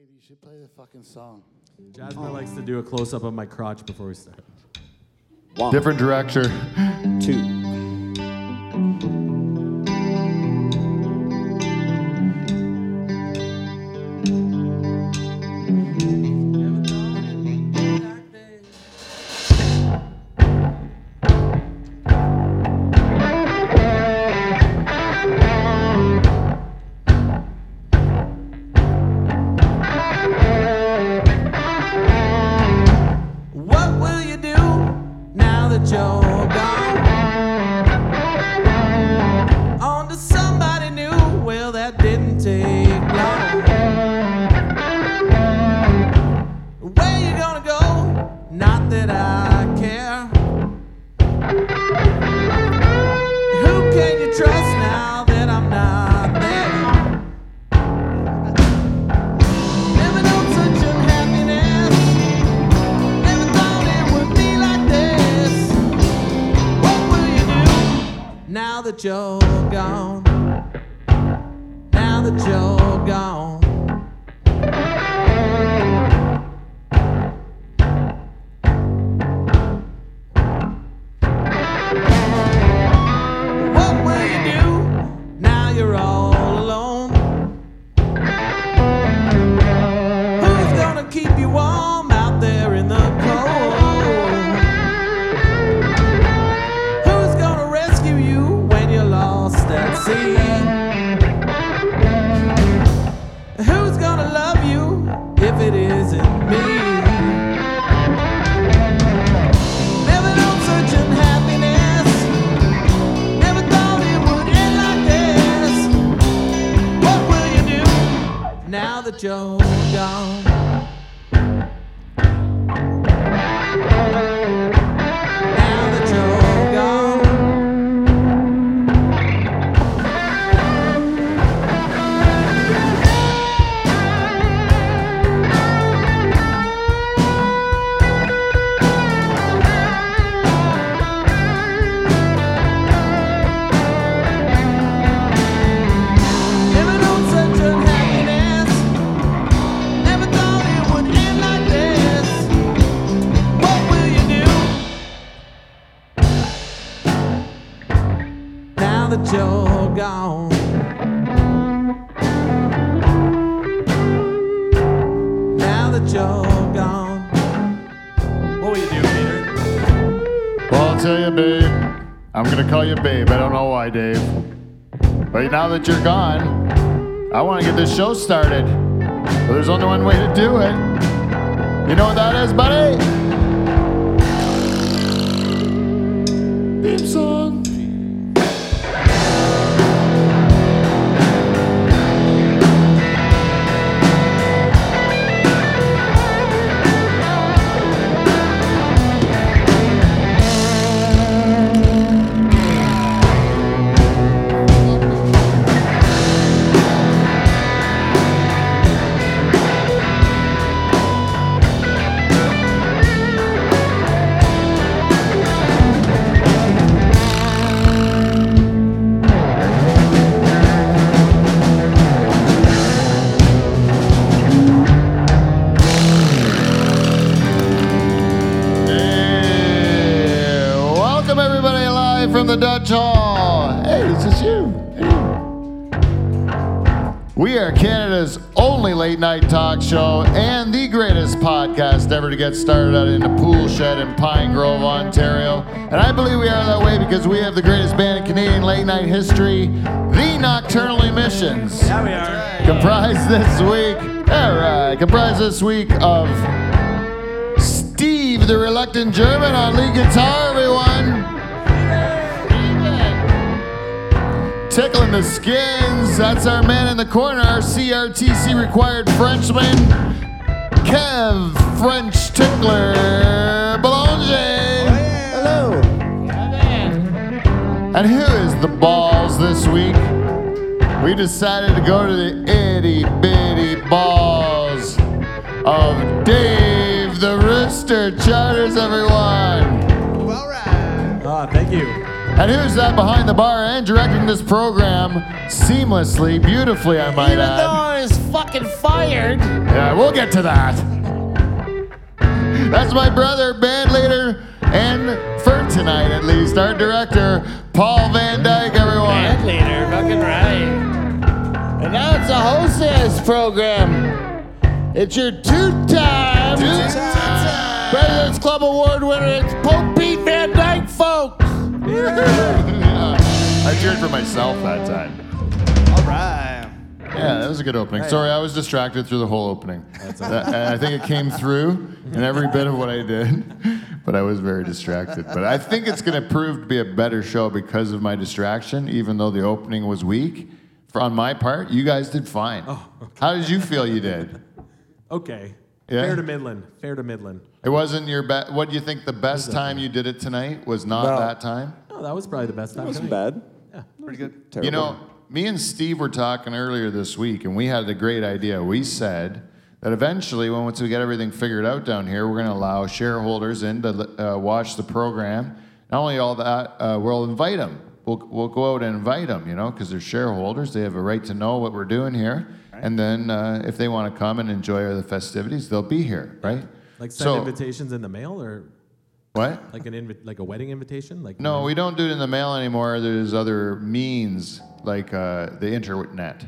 Dave, you should play the fucking song. Jasmine likes to do a close up of my crotch before we start. One, Different director. two. I'm gonna call you babe. I don't know why, Dave. But now that you're gone, I want to get this show started. But there's only one way to do it. You know what that is, buddy? Theme get started out in a pool shed in Pine Grove, Ontario. And I believe we are that way because we have the greatest band in Canadian late night history, the Nocturnal Emissions. Yeah, we are. Comprised this week, all right, comprised this week of Steve, the reluctant German on lead guitar, everyone. Tickling the skins, that's our man in the corner, our CRTC required Frenchman, Kev French Tickler Boulanger. Hello. And who is the balls this week? We decided to go to the itty bitty balls of Dave the Rooster Charters, everyone. Well right! Ah, thank you. And who's that behind the bar and directing this program seamlessly, beautifully, I might Even though? I was fucking fired. Yeah, we'll get to that. That's my brother, band leader, and for tonight at least, our director, Paul Van Dyke, everyone. Band leader, fucking right. And now it's a hostess program. It's your two-time President's Club Award winner. It's Pope Pete Van Dyke, folks. Yeah. I cheered for myself that time. All right. Yeah, that was a good opening. Sorry, I was distracted through the whole opening. That- uh, and I think it came through in every bit of what I did, but I was very distracted. But I think it's going to prove to be a better show because of my distraction, even though the opening was weak. For on my part, you guys did fine. Oh. How did you feel you did? Okay. Yeah? Fair to Midland. Fair to Midland. It wasn't your best. What do you think the best time you did it tonight was not No. that time? Oh, that was probably the best time. wasn't tonight. bad. Yeah. Pretty good. Terrible. You know, me and Steve were talking earlier this week, and we had a great idea. We said that eventually, when once we get everything figured out down here, we're going to allow shareholders in to uh, watch the program. Not only all that, uh, we'll invite them. We'll, we'll go out and invite them, you know, because they're shareholders. They have a right to know what we're doing here. And then uh, if they want to come and enjoy the festivities, they'll be here, right? Like send so, invitations in the mail or what? like an invi- like a wedding invitation? Like No, we don't do it in the mail anymore. There's other means like uh, the internet.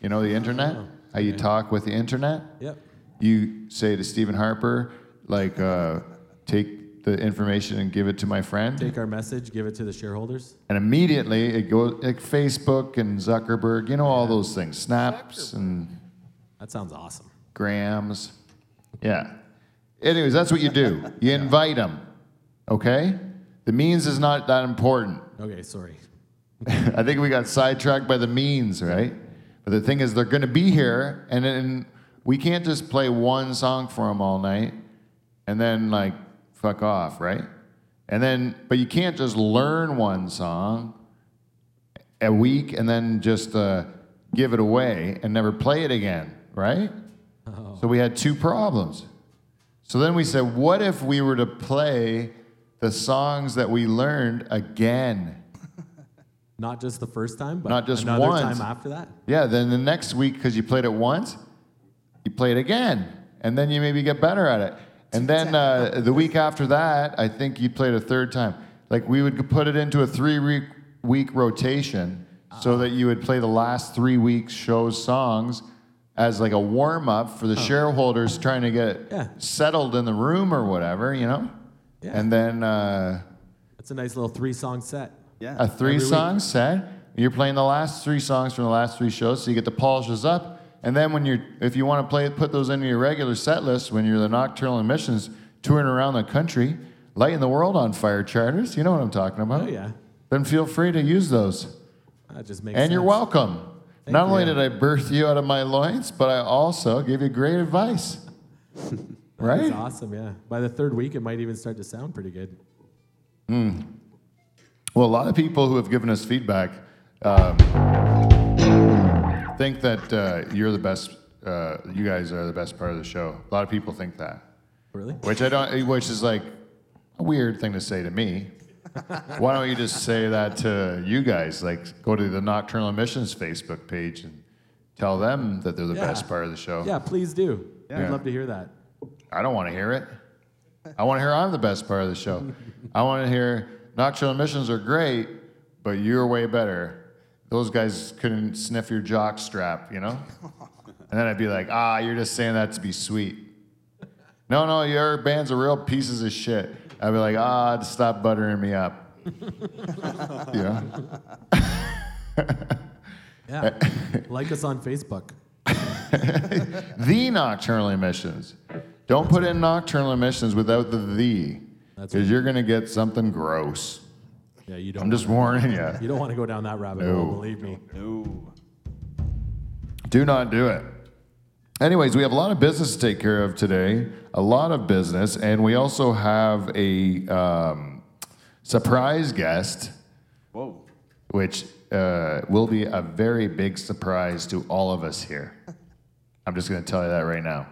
You know the internet? How you talk with the internet? Yep. You say to Stephen Harper, like, uh, take the information and give it to my friend. Take our message, give it to the shareholders. and immediately it goes like Facebook and Zuckerberg, you know, all those things, snaps and That sounds awesome. grams. Yeah. Anyways, that's what you do. You invite them, okay? The means is not that important. Okay, sorry. I think we got sidetracked by the means, right? But the thing is, they're going to be here, and then we can't just play one song for them all night and then like fuck off, right? And then, but you can't just learn one song a week and then just uh, give it away and never play it again, right? So we had two problems. So then we said, what if we were to play the songs that we learned again? Not just the first time, but Not just another once. time after that. Yeah, then the next week, because you played it once, you play it again, and then you maybe get better at it. And then uh, the week after that, I think you played a third time. Like we would put it into a three week, week rotation so that you would play the last three weeks' shows songs as like a warm up for the shareholders trying to get Yeah. settled in the room or whatever, you know? Yeah. And then uh, That's a nice little three song set. Yeah. a three song set. You're playing the last three songs from the last three shows, so you get to polish those up. And then when you're, if you want to play, put those into your regular set list when you're the Nocturnal Emissions touring around the country, lighting the world on fire charters. You know what I'm talking about. Oh yeah. Then feel free to use those. That just makes And you're welcome. Thank Not you. only did I birth you out of my loins, but I also gave you great advice. right? That's awesome, yeah. By the third week, it might even start to sound pretty good. Hmm. Well, a lot of people who have given us feedback um, think that uh, you're the best. Uh, you guys are the best part of the show. A lot of people think that, Really? which I don't. Which is like a weird thing to say to me. Why don't you just say that to you guys? Like, go to the Nocturnal Emissions Facebook page and tell them that they're the Yeah. best part of the show. Yeah, please do. Yeah. I'd love to hear that. I don't want to hear it. I want to hear I'm the best part of the show. I want to hear nocturnal emissions are great, but you're way better. Those guys couldn't sniff your jock strap, you know? And then I'd be like, ah, you're just saying that to be sweet. No, no, your band's a real pieces of shit. I'd be like, ah, stop buttering me up. yeah. Yeah. like us on Facebook. The nocturnal emissions. Don't put in nocturnal emissions without the the, That's because you're gonna get something gross. Yeah, you don't. I'm just warning you. You don't want to go down that rabbit No. hole, believe me. No. Do not do it. Anyways, we have a lot of business to take care of today, a lot of business, and we also have a um, surprise guest, Whoa. which uh, will be a very big surprise to all of us here. I'm just going to tell you that right now.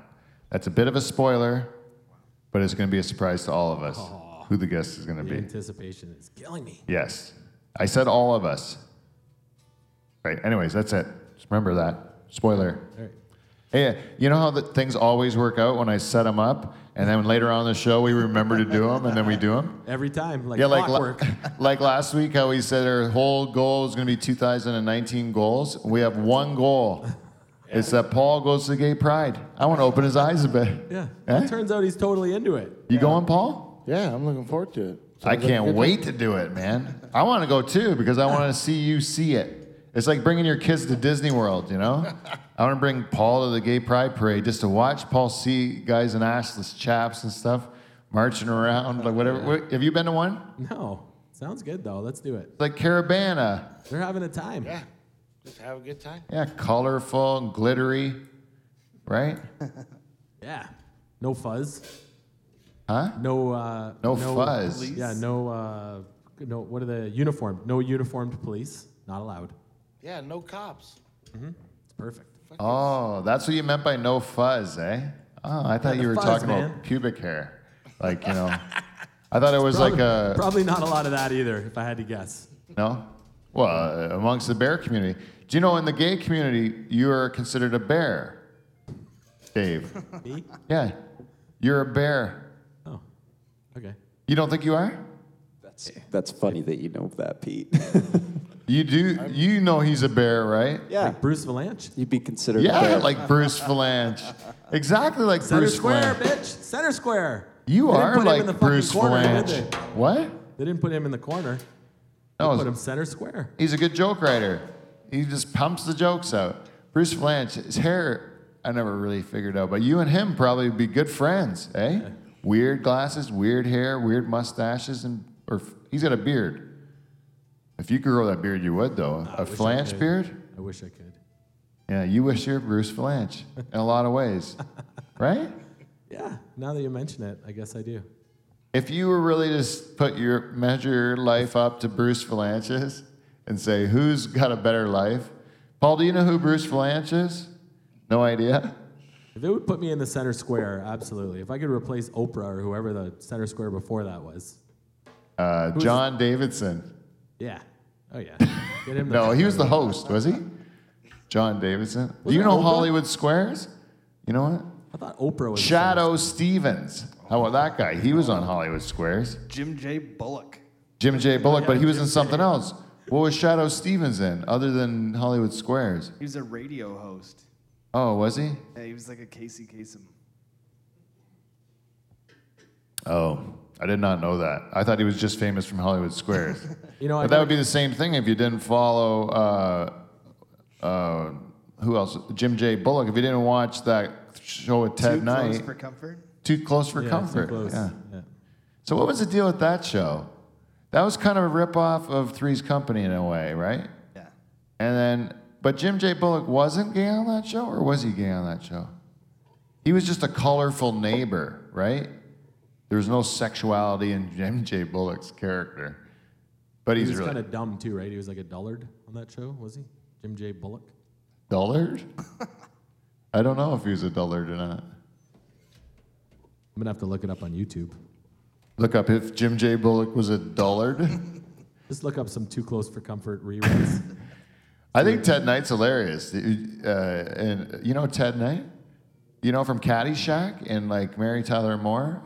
That's a bit of a spoiler, but it's going to be a surprise to all of us who the guest is going to The be. anticipation is killing me. Yes. I said all of us. Right. Anyways, that's it. Just remember that. Spoiler. All right. Hey, you know how the things always work out when I set them up, and then later on in the show we remember to do them, and then we do them. Every time, like Yeah, like la- clockwork. like last week, how we said our whole goal is going to be 2019 goals. We have one goal. It's that Paul goes to Gay Pride. I want to open his eyes a bit. yeah. Eh? It turns out he's totally into it. You going, Paul? Yeah, I'm looking forward to it. I Sounds like a can't good wait to do it, man. I want to go too because I want to see you see it. It's like bringing your kids to Disney World, you know? I want to bring Paul to the Gay Pride Parade just to watch Paul see guys in assless chaps and stuff marching around, like whatever. Wait, Have you been to one? No. Sounds good though. Let's do it. Like Caravana. They're having a time. Yeah, just have a good time. Yeah, colorful glittery, right? Yeah. No fuzz. Huh? No. Uh, No fuzz. Yeah. No. Uh, no. What are the uniformed? No uniformed police. Not allowed. Yeah, no cops. Mm-hmm. It's perfect. Oh, that's what you meant by no fuzz, eh? Oh, I thought the you were fuzz, talking man. about pubic hair. Like, you know, I thought it was like a. Probably not a lot of that either, if I had to guess. No? Well, uh, amongst the bear community. Do you know in the gay community, you are considered a bear? Dave. Me? Yeah. You're a bear. Oh. Okay. You don't think you are? That's, that's funny that you know that, Pete. You do. You know he's a bear, right? yeah. Like Bruce Vilanch. You'd be considered a Yeah, bear. like Bruce Vilanch. Exactly like Center Bruce square, Vilanch. bitch. Center square. You They didn't are put him like in the fucking Bruce corner, did Vilanch. they? What? They didn't put him in the corner. No, put him center square. he's a good joke writer. He just pumps the jokes out. Bruce Vilanch, his hair, I never really figured out, but you and him probably would be good friends, eh? Weird glasses, weird hair, weird mustaches, and or he's got a beard. If you could grow that beard, you would though. I a I beard? I wish I could. Yeah, you wish you're Bruce Vilanch in a lot of ways, right? Yeah. Now that you mention it, I guess I do. If you were really to s- put your measure your life up to Bruce Vilanch's and say who's got a better life, Paul, do you know who Bruce Vilanch is? No idea. If it would put me in the center square, absolutely. If I could replace Oprah or whoever the center square before that was, Uh, John Davidson. yeah. Oh yeah. Get him. No, he was the host, was he? John Davidson. Do you know Oprah? Hollywood Squares? You know what? I thought Oprah was. Shadoe Stevens. How about that guy? He was on Hollywood Squares. Jim J. Bullock. Jim J. Bullock, but he was Jim in something else. What was Shadoe Stevens in other than Hollywood Squares? He was a radio host. Oh, was he? Yeah, he was like a Casey Kasem. Oh, I did not know that. I thought he was just famous from Hollywood Squares. You know, I but that would be the same thing if you didn't follow uh, uh, who else? Jim J. Bullock. If you didn't watch that show with Ted Too Knight, close for comfort. Too Close for Yeah, Comfort. close. Yeah. Yeah. So what was the deal with that show? That was kind of a ripoff of Three's Company in a way, right? Yeah. And then, but Jim J. Bullock wasn't gay on that show, or was he gay on that show? He was just a colorful neighbor, right? There was no sexuality in Jim J. Bullock's character, but He he's was really kind of dumb too, right? He was like a dullard on that show, was he? Jim J. Bullock. dullard. I don't know if he was a dullard or not. I'm gonna have to look it up on YouTube. Look up if Jim J. Bullock was a dullard. Just look up some Too Close for Comfort reruns. I think Ted Knight's hilarious. Uh, and you know Ted Knight? You know from Caddyshack and like Mary Tyler Moore?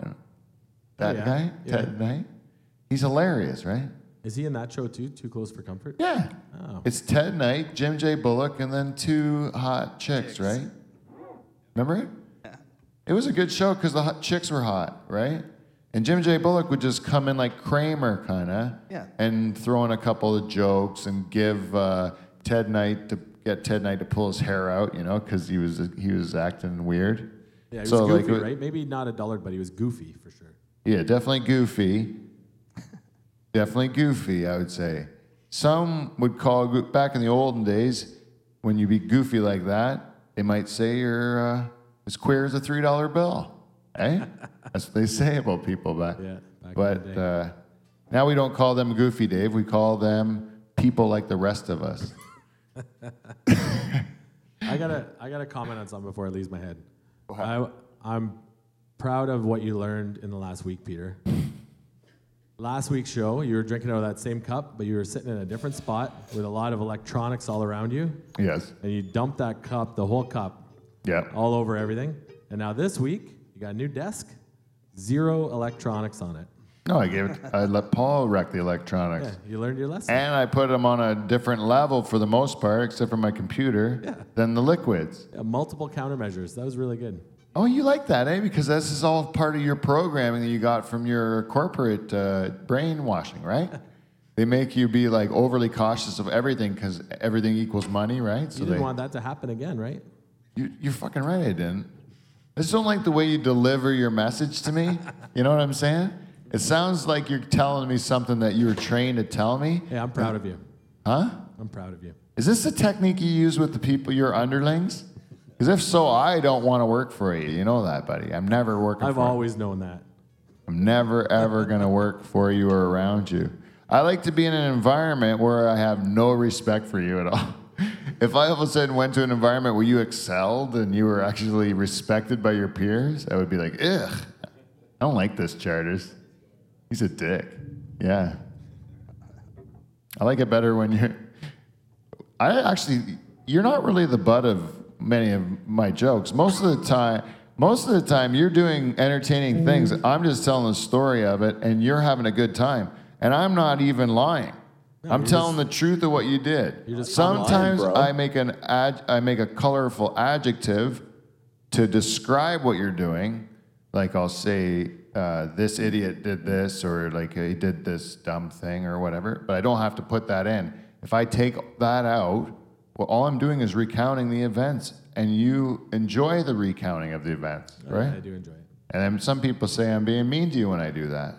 That Oh, yeah. guy? Yeah. Ted Knight? He's hilarious, right? Is he in that show too? Too Close for Comfort? Yeah. Oh. It's Ted Knight, Jim J. Bullock, and then two hot chicks, Chicks. right? Remember it? It was a good show because the hot chicks were hot, right? And Jim J. Bullock would just come in like Kramer, kind of, Yeah. and throw in a couple of jokes and give uh, Ted Knight to get Ted Knight to pull his hair out, you know, because he was he was acting weird. Yeah, he was So, like, goofy, it- right? Maybe not a dullard, but he was goofy for sure. Yeah, definitely goofy. definitely goofy, I would say. Some would call back in the olden days when you be goofy like that, they might say you're uh, as queer as a three dollar bill. Eh? That's what they say about people back. Yeah, back but uh, now we don't call them goofy, Dave. We call them people like the rest of us. I gotta, I gotta comment on something before it leaves my head. I, I'm proud of what you learned in the last week, Peter. Last week's show, you were drinking out of that same cup, but you were sitting in a different spot with a lot of electronics all around you, Yes. and you dumped that cup, the whole cup, Yeah. all over everything. And now this week, you got a new desk, zero electronics on it. No, I gave it. I let Paul wreck the electronics. Yeah, you learned your lesson. And I put them on a different level for the most part, except for my computer, Yeah. than the liquids. Yeah, multiple countermeasures. That was really good. Oh, you like that, eh? Because this is all part of your programming that you got from your corporate uh, brainwashing, right? they make you be like overly cautious of everything because everything equals money, right? So You didn't they, want that to happen again, right? You, you're fucking right, I didn't. I just don't like the way you deliver your message to me. you know what I'm saying? It sounds like you're telling me something that you were trained to tell me. Yeah, I'm proud of you. Huh? I'm proud of you. Is this a technique you use with the people, your underlings? Because if so, I don't want to work for you. You know that, buddy. I'm never working for you. I've for you. always known that. I'm never, ever going to work for you or around you. I like to be in an environment where I have no respect for you at all. If I all of a sudden went to an environment where you excelled and you were actually respected by your peers, I would be like, ugh, I don't like this Charters. He's a dick. Yeah. I like it better when you're. I actually, you're not really the butt of many of my jokes. Most of the time, most of the time, you're doing entertaining things. Mm-hmm. I'm just telling the story of it, and you're having a good time. And I'm not even lying. I'm you're telling the truth of what you did. Just Sometimes lying. I make an ad, I make a colorful adjective to describe what you're doing. Like I'll say, uh, this idiot did this, or like he did this dumb thing, or whatever. But I don't have to put that in. If I take that out, well, all I'm doing is recounting the events, and you enjoy the recounting of the events, right? I do enjoy it. And then some people say I'm being mean to you when I do that.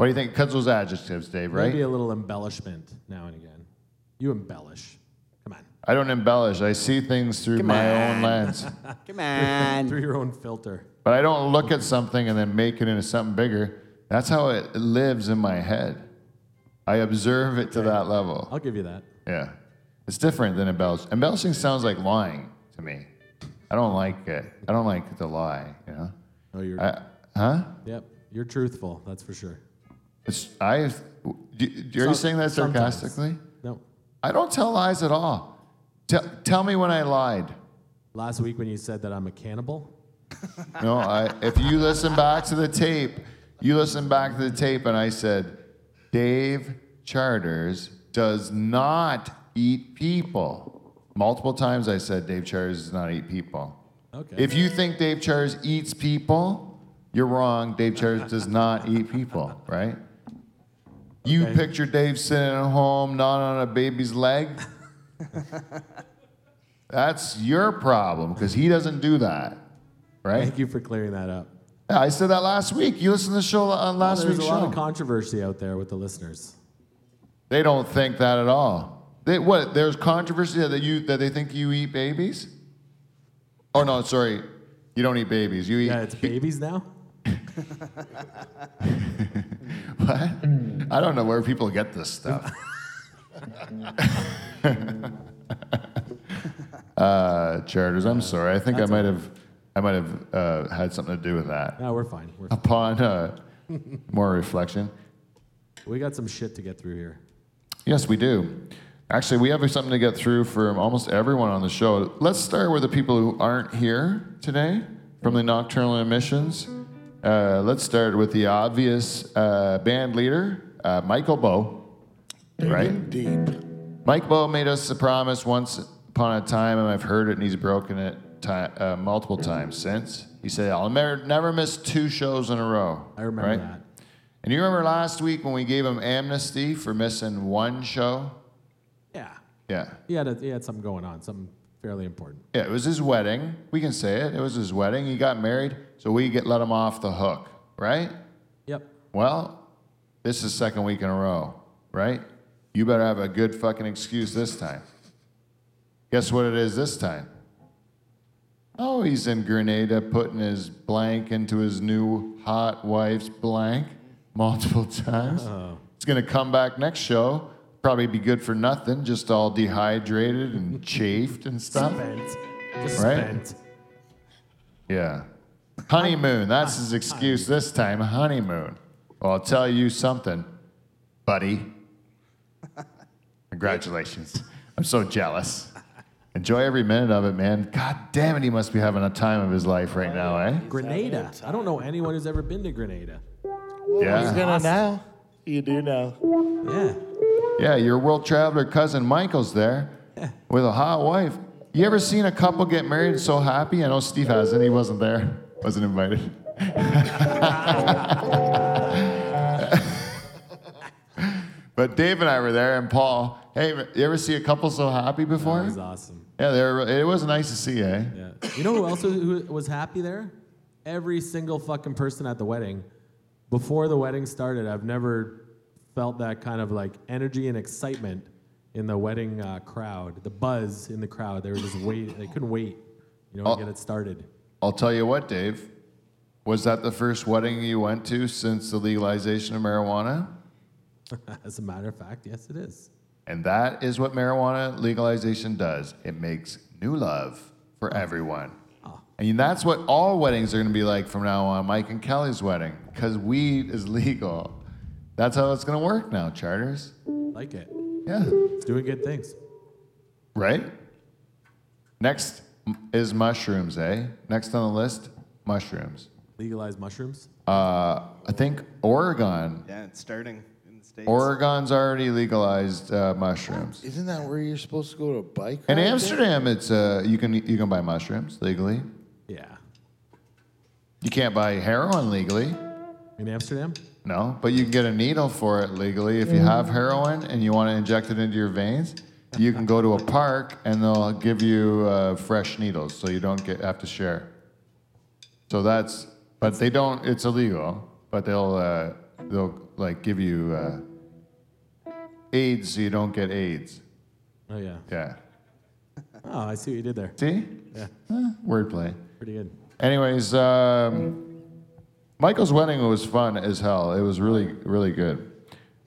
What do you think? Because those adjectives, Dave, right? Maybe a little embellishment now and again. You embellish. Come on. I don't embellish. I see things through my own lens. Come on. Through your own filter. But I don't look at something and then make it into something bigger. That's how it lives in my head. I observe it to that level. I'll give you that. Yeah. It's different than embellishing. Embellishing sounds like lying to me. I don't like it. I don't like to lie, you know? Oh, you're. I, huh? yep. You're truthful. That's for sure. It's, I, do, are you saying that sometimes. sarcastically? No. I don't tell lies at all. Tell, tell me when I lied. Last week when you said that I'm a cannibal. No, I, if you listen back to the tape, you listen back to the tape, and I said, Dave Charters does not eat people. Multiple times I said Dave Charters does not eat people. Okay. If you think Dave Charters eats people, you're wrong. Dave Charters does not eat people, right? You Okay. picture Dave sitting at home, not on a baby's leg. That's your problem because he doesn't do that, right? Thank you for clearing that up. Yeah, I said that last week. You listened to the show on last week. There's week's a lot show. of controversy out there with the listeners. they don't think that at all. They, what? There's controversy that you that they think you eat babies. Oh no, sorry, you don't eat babies. You eat Yeah, it's babies now. what? I don't know where people get this stuff. uh, charters. I'm sorry. I think I might have I might have uh, had something to do with that. No, we're fine. We're fine. Upon uh, more reflection. We got some shit to get through here. Yes, we do. Actually, we have something to get through from almost everyone on the show. Let's start with the people who aren't here today from the Nocturnal Emissions. Uh, let's start with the obvious uh, band leader, uh, Michael Bow. Right? Deep. Mike Bow made us a promise once upon a time, and I've heard it, and he's broken it ti uh, multiple times since. He said, I'll never, never miss two shows in a row. I remember right? that. And you remember last week when we gave him amnesty for missing one show? Yeah. Yeah. He had, a, he had something going on, something fairly important. Yeah, it was his wedding. We can say it. It was his wedding. He got married, so we get let him off the hook, right? Yep. Well, this is second week in a row, right? You better have a good fucking excuse this time. Guess what it is this time? Oh, he's in Grenada putting his blank into his new hot wife's blank multiple times. Uh-huh. It's gonna come back next show. Probably be good for nothing, just all dehydrated and chafed and stuff. Spent. Just Right? spent. Yeah. Honeymoon. That's his excuse this time. Honeymoon. Well, I'll tell you something, buddy. Congratulations. I'm so jealous. Enjoy every minute of it, man. God damn it, he must be having a time of his life right now, eh? Grenada. I don't know anyone who's ever been to Grenada. He's Yeah. gonna now. You do know. Yeah. Yeah, your world traveler cousin Michael's there with a hot wife. You ever seen a couple get married and so happy? I know Steve hasn't. He wasn't there. Wasn't invited. but Dave and I were there, and Paul. Hey, you ever see a couple so happy before? That was awesome. Yeah, they were, it was nice to see, eh? Yeah. You know who else was, who was happy there? Every single fucking person at the wedding. Before the wedding started, I've never felt that kind of like energy and excitement in the wedding uh, crowd. The buzz in the crowd. They were just waiting. They couldn't wait, you know, Oh. to get it started. I'll tell you what, Dave. Was that the first wedding you went to since the legalization of marijuana? As a matter of fact, yes, it is. And that is what marijuana legalization does. It makes new love for everyone. And that's what all weddings are going to be like from now on, Mike and Kelly's wedding, because weed is legal. That's how it's going to work now, charters. Like it. Yeah. It's doing good things. Right? Next is mushrooms, eh? Next on the list, mushrooms. Legalize mushrooms. Uh, I think Oregon. Yeah, it's starting in the States. Oregon's already legalized uh, mushrooms. Isn't that where you're supposed to go to bike? In ride? Amsterdam, it's uh, you can you can buy mushrooms legally. Yeah. You can't buy heroin legally, In Amsterdam? No, but you can get a needle for it legally. If you have heroin and you want to inject it into your veins, you can go to a park and they'll give you uh, fresh needles, so you don't get have to share. So that's, but they don't. It's illegal, but they'll uh, they'll like give you uh, AIDS, so you don't get AIDS. Oh, yeah. Yeah. Oh, I see what you did there. See? Yeah. Eh, wordplay. Pretty good. Anyways, um, Michael's wedding was fun as hell. It was really, really good.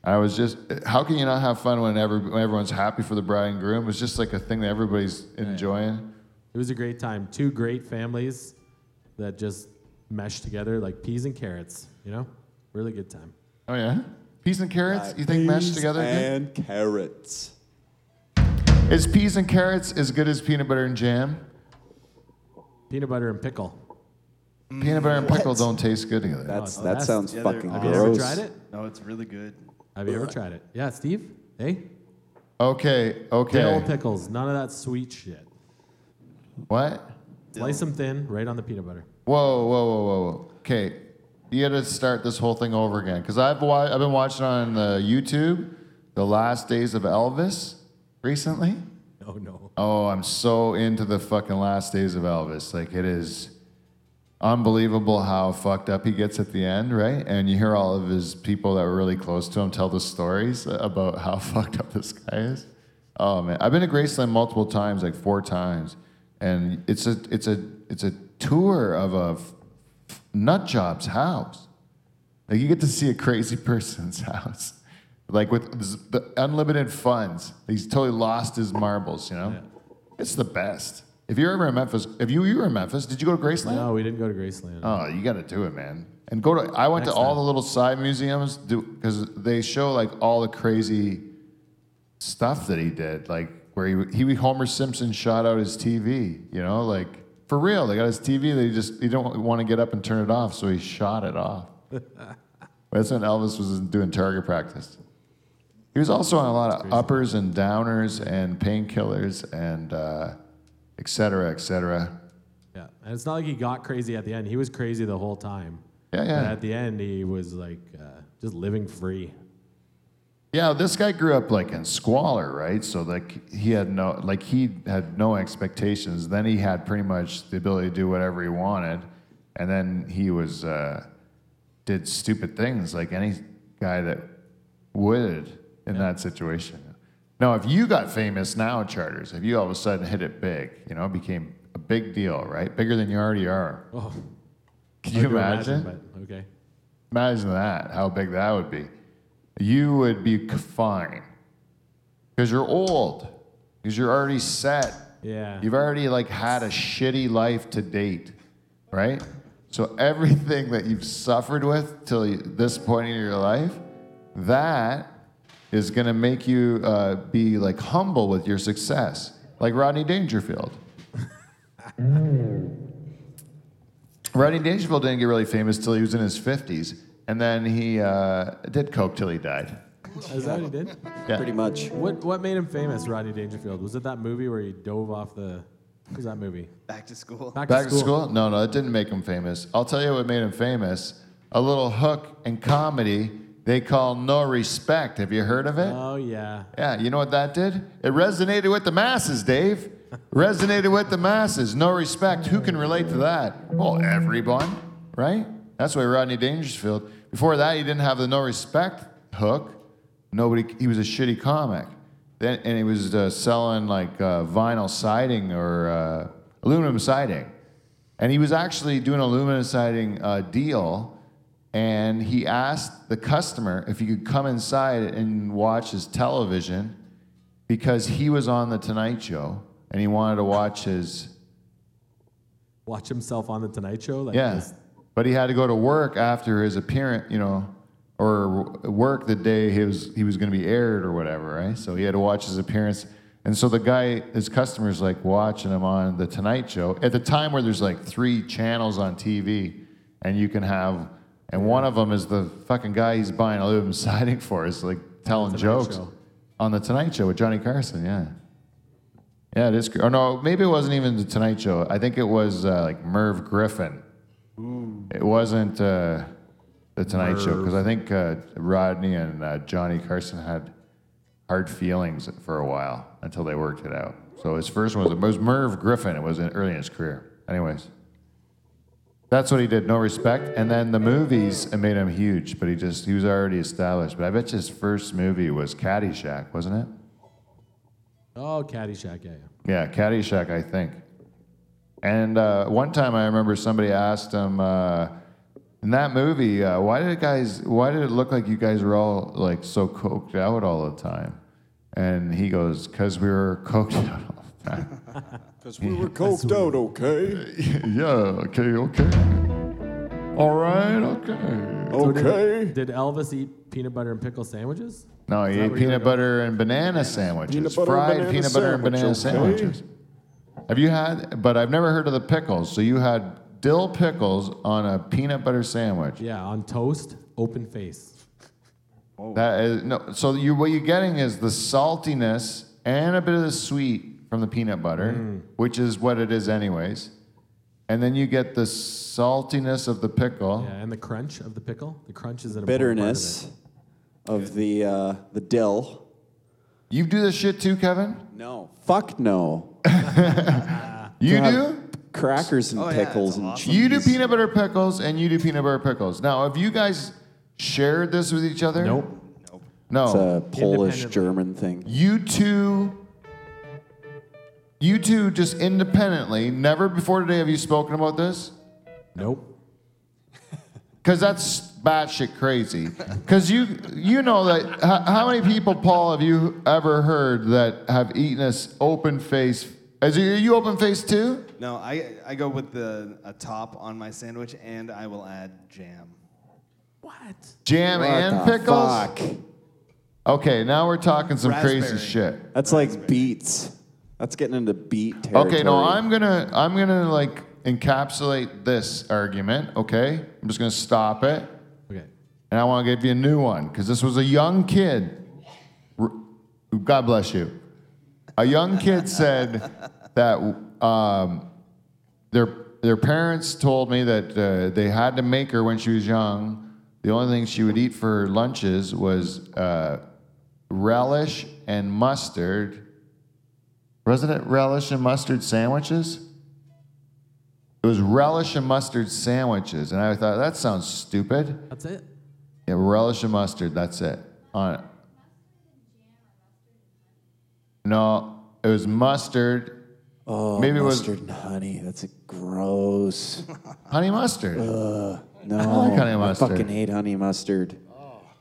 I was just, how can you not have fun when, every, when everyone's happy for the bride and groom? It's just like a thing that everybody's enjoying. It was a great time. Two great families that just meshed together like peas and carrots, you know? Really good time. Oh, yeah? Peas and carrots? You think meshed Peas together? good? And carrots. Is peas and carrots as good as peanut butter and jam? Peanut butter and pickle. Peanut butter and pickle don't taste good together. That's Oh, that that's- sounds Yeah, they're- fucking Have Have you ever tried it? No, it's really good. Have you ever tried it? Yeah, Steve? Hey? Okay, Dill okay. pickles. None of that sweet shit. What? Slice them thin, right on the peanut butter. Whoa, whoa, whoa, whoa, whoa. Okay, you got to start this whole thing over again because I've wa- I've been watching on uh, YouTube the last days of Elvis recently. Oh, no. Oh, I'm so into the fucking last days of Elvis. Like it is unbelievable how fucked up he gets at the end, right? And you hear all of his people that were really close to him tell the stories about how fucked up this guy is. Oh man, I've been to Graceland multiple times, like four times, and it's a it's a it's a tour of a f- nut job's house. Like you get to see a crazy person's house, like with the unlimited funds. He's totally lost his marbles. You know, it's the best. If you're ever in Memphis, if you you were in Memphis, did you go to Graceland? No, we didn't go to Graceland. Oh, you got to do it, man. And go to. I went Next to all time. the little side museums because they show like all the crazy stuff that he did, like where he he Homer Simpson shot out his TV. You know, like for real. They got his TV. They just he don't want to get up and turn it off, so he shot it off. That's when Elvis was doing target practice. He was also on a lot of uppers and downers and painkillers and uh, et cetera, et cetera. Yeah. And it's not like he got crazy at the end. He was crazy the whole time. Yeah, But yeah. at the end, he was like uh, just living free. Yeah, this guy grew up like in squalor, right? So like he had no like he had no expectations. Then he had pretty much the ability to do whatever he wanted, and then he was uh, did stupid things like any guy that would in that situation. Now, if you got famous now, charters, if you all of a sudden hit it big, you know, it became a big deal, right? Bigger than you already are. Oh, Can you to imagine? but okay. Imagine that, how big that would be. You would be fine because you're old, because you're already set. Yeah. You've already like had a shitty life to date, right? So everything that you've suffered with till this point in your life, that is going to make you uh, be like humble with your success, like Rodney Dangerfield. Rodney Dangerfield didn't get really famous till he was in his 50s, and then he uh, did coke till he died. Is that what he did? Yeah. Pretty much. What What made him famous, Rodney Dangerfield? Was it that movie where he dove off the? What was that movie? Back to school. Back, Back to school? No, no, it didn't make him famous. I'll tell you what made him famous. A little hook in comedy they call No Respect. Have you heard of it? Oh yeah. Yeah, you know what that did? It resonated with the masses, Dave. resonated with the masses. No respect. Who can relate to that? Well, everyone, right? That's why Rodney Dangerfield. Before that, he didn't have the no respect hook. Nobody. He was a shitty comic. Then, and he was uh, selling like uh, vinyl siding or uh, aluminum siding, and he was actually doing aluminum siding uh, deal. And he asked the customer if he could come inside and watch his television because he was on the Tonight Show and he wanted to watch his Watch himself on the Tonight Show. Like yeah. this- But he had to go to work after his appearance, you know, or work the day he was he was going to be aired or whatever, right? So he had to watch his appearance. And so the guy, his customers, like watching him on the Tonight Show at the time where there's like three channels on TV, and you can have, and one of them is the fucking guy he's buying aluminum siding for is like telling jokes Show. on the Tonight Show with Johnny Carson. Yeah. Yeah, it is. Or no, maybe it wasn't even the Tonight Show. I think it was uh, like Merv Griffin. It wasn't uh, the Tonight Show because I think uh, Rodney and uh, Johnny Carson had hard feelings for a while until they worked it out. So his first one was, it was Merv Griffin. It was in, early in his career. Anyways, that's what he did. No respect. And then the movies it made him huge, but he just he was already established. But I bet you his first movie was Caddyshack, wasn't it? Oh, Caddyshack. Yeah, yeah. Yeah, Caddyshack, I think. And uh, one time I remember somebody asked him uh, in that movie, uh, why did it guys? Why did it look like you guys were all like so coked out all the time? And he goes, "Cause we were coked out all the time." Because we were coked out, okay? yeah. Okay. Okay. All right. Okay. Okay. Did Elvis eat peanut butter and pickle sandwiches? No, he ate peanut were butter and banana sandwiches. Peanut butter and fried banana peanut butter and banana sandwich, okay. sandwiches. Have you had? But I've never heard of the pickles. So you had dill pickles on a peanut butter sandwich. Yeah, on toast, open face. That is no. So you what you're getting is the saltiness and a bit of the sweet from the peanut butter, Mm. which is what it is anyways. And then you get the saltiness of the pickle. Yeah, and the crunch of the pickle. The crunch is an important part of Bitterness of the uh, the dill. You do this shit too, Kevin? No. Fuck no. You do? Crackers and Oh, pickles it's and awesome. cheese. You do peanut butter pickles and you do peanut butter pickles. Now, have you guys shared this with each other? it. Nope. No. It's a Polish German thing. you two you two just independently never before today have you spoken about this Nope. because that's batshit crazy because you you know that how, how many people paul have you ever heard that have eaten us open face is it, are you open face too No, I I go with the a top on my sandwich, and I will add jam. What? jam What and the pickles Fuck. okay now we're talking some crazy Raspberry. shit That's like beets. That's getting into beet territory. Okay, no, I'm gonna I'm gonna like encapsulate this argument. Okay, I'm just gonna stop it, Okay. and I want to give you a new one because this was a young kid. R- God bless you. A young kid said that um, their their parents told me that uh, they had to make her when she was young. The only thing she would eat for lunches was uh, relish and mustard. Wasn't it relish and mustard sandwiches? It was relish and mustard sandwiches, and I thought that sounds stupid. That's it. Yeah, relish and mustard. That's it. On it. No, it was mustard. Oh, Maybe it was- mustard and honey. That's a gross. Honey mustard. no, like honey mustard. I fucking hate honey mustard.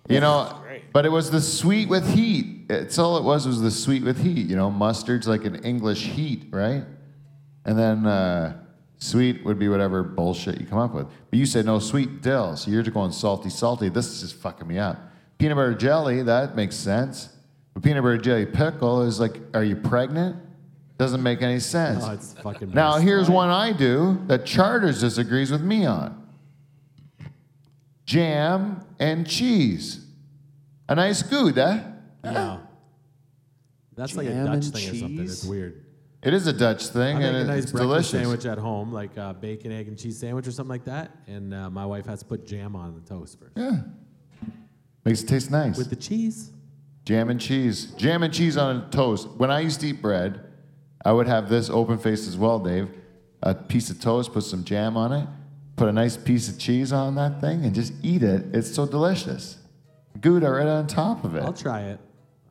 You know, but it was the sweet with heat. It's all it was was the sweet with heat. You know, mustard's like an English heat, right? And then uh, Sweet would be whatever bullshit you come up with. But you said no sweet dill, so you're just going salty, salty. This is just fucking me up. Peanut butter jelly, that makes sense. But peanut butter jelly pickle is like, are you pregnant? Doesn't make any sense. Oh, it's fucking. Now, here's one I do that Charters disagrees with me on jam and cheese. A nice Gouda. No. That's like a Jam Dutch and thing or something. It's weird. It is a Dutch thing, I make and a nice it's breakfast delicious. sandwich at home, like a bacon, egg, and cheese sandwich or something like that. And uh, my wife has to put jam on the toast first. Yeah. Makes it taste nice. With the cheese. Jam and cheese. Jam and cheese on a toast. When I used to eat bread, I would have this open faced as well, Dave. A piece of toast, put some jam on it, put a nice piece of cheese on that thing, and just eat it. It's so delicious. Gouda right on top of it. I'll try it.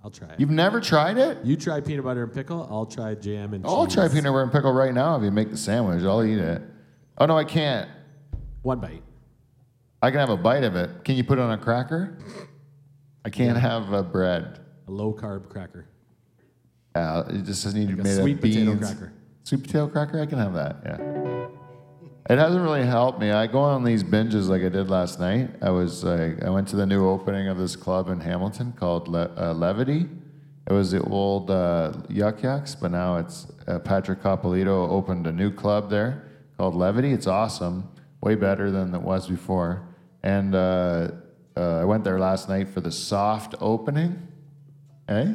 I'll try it. You've never tried it? You try peanut butter and pickle. I'll try jam and I'll cheese. try peanut butter and pickle right now if you make the sandwich. I'll eat it. Oh, no, I can't. One bite. I can have a bite of it. Can you put it on a cracker? I can't have uh, bread. A low carb cracker. Yeah, it just doesn't need to be a made sweet of potato cracker. Sweet potato cracker, I can have that. Yeah. It hasn't really helped me. I go on these binges like I did last night. I was like, I went to the new opening of this club in Hamilton called Le- uh, Levity. It was the old uh, Yuk Yuk's, but now it's uh, Patrick Coppolito opened a new club there called Levity. It's awesome, way better than it was before. And uh, uh, I went there last night for the soft opening. Eh?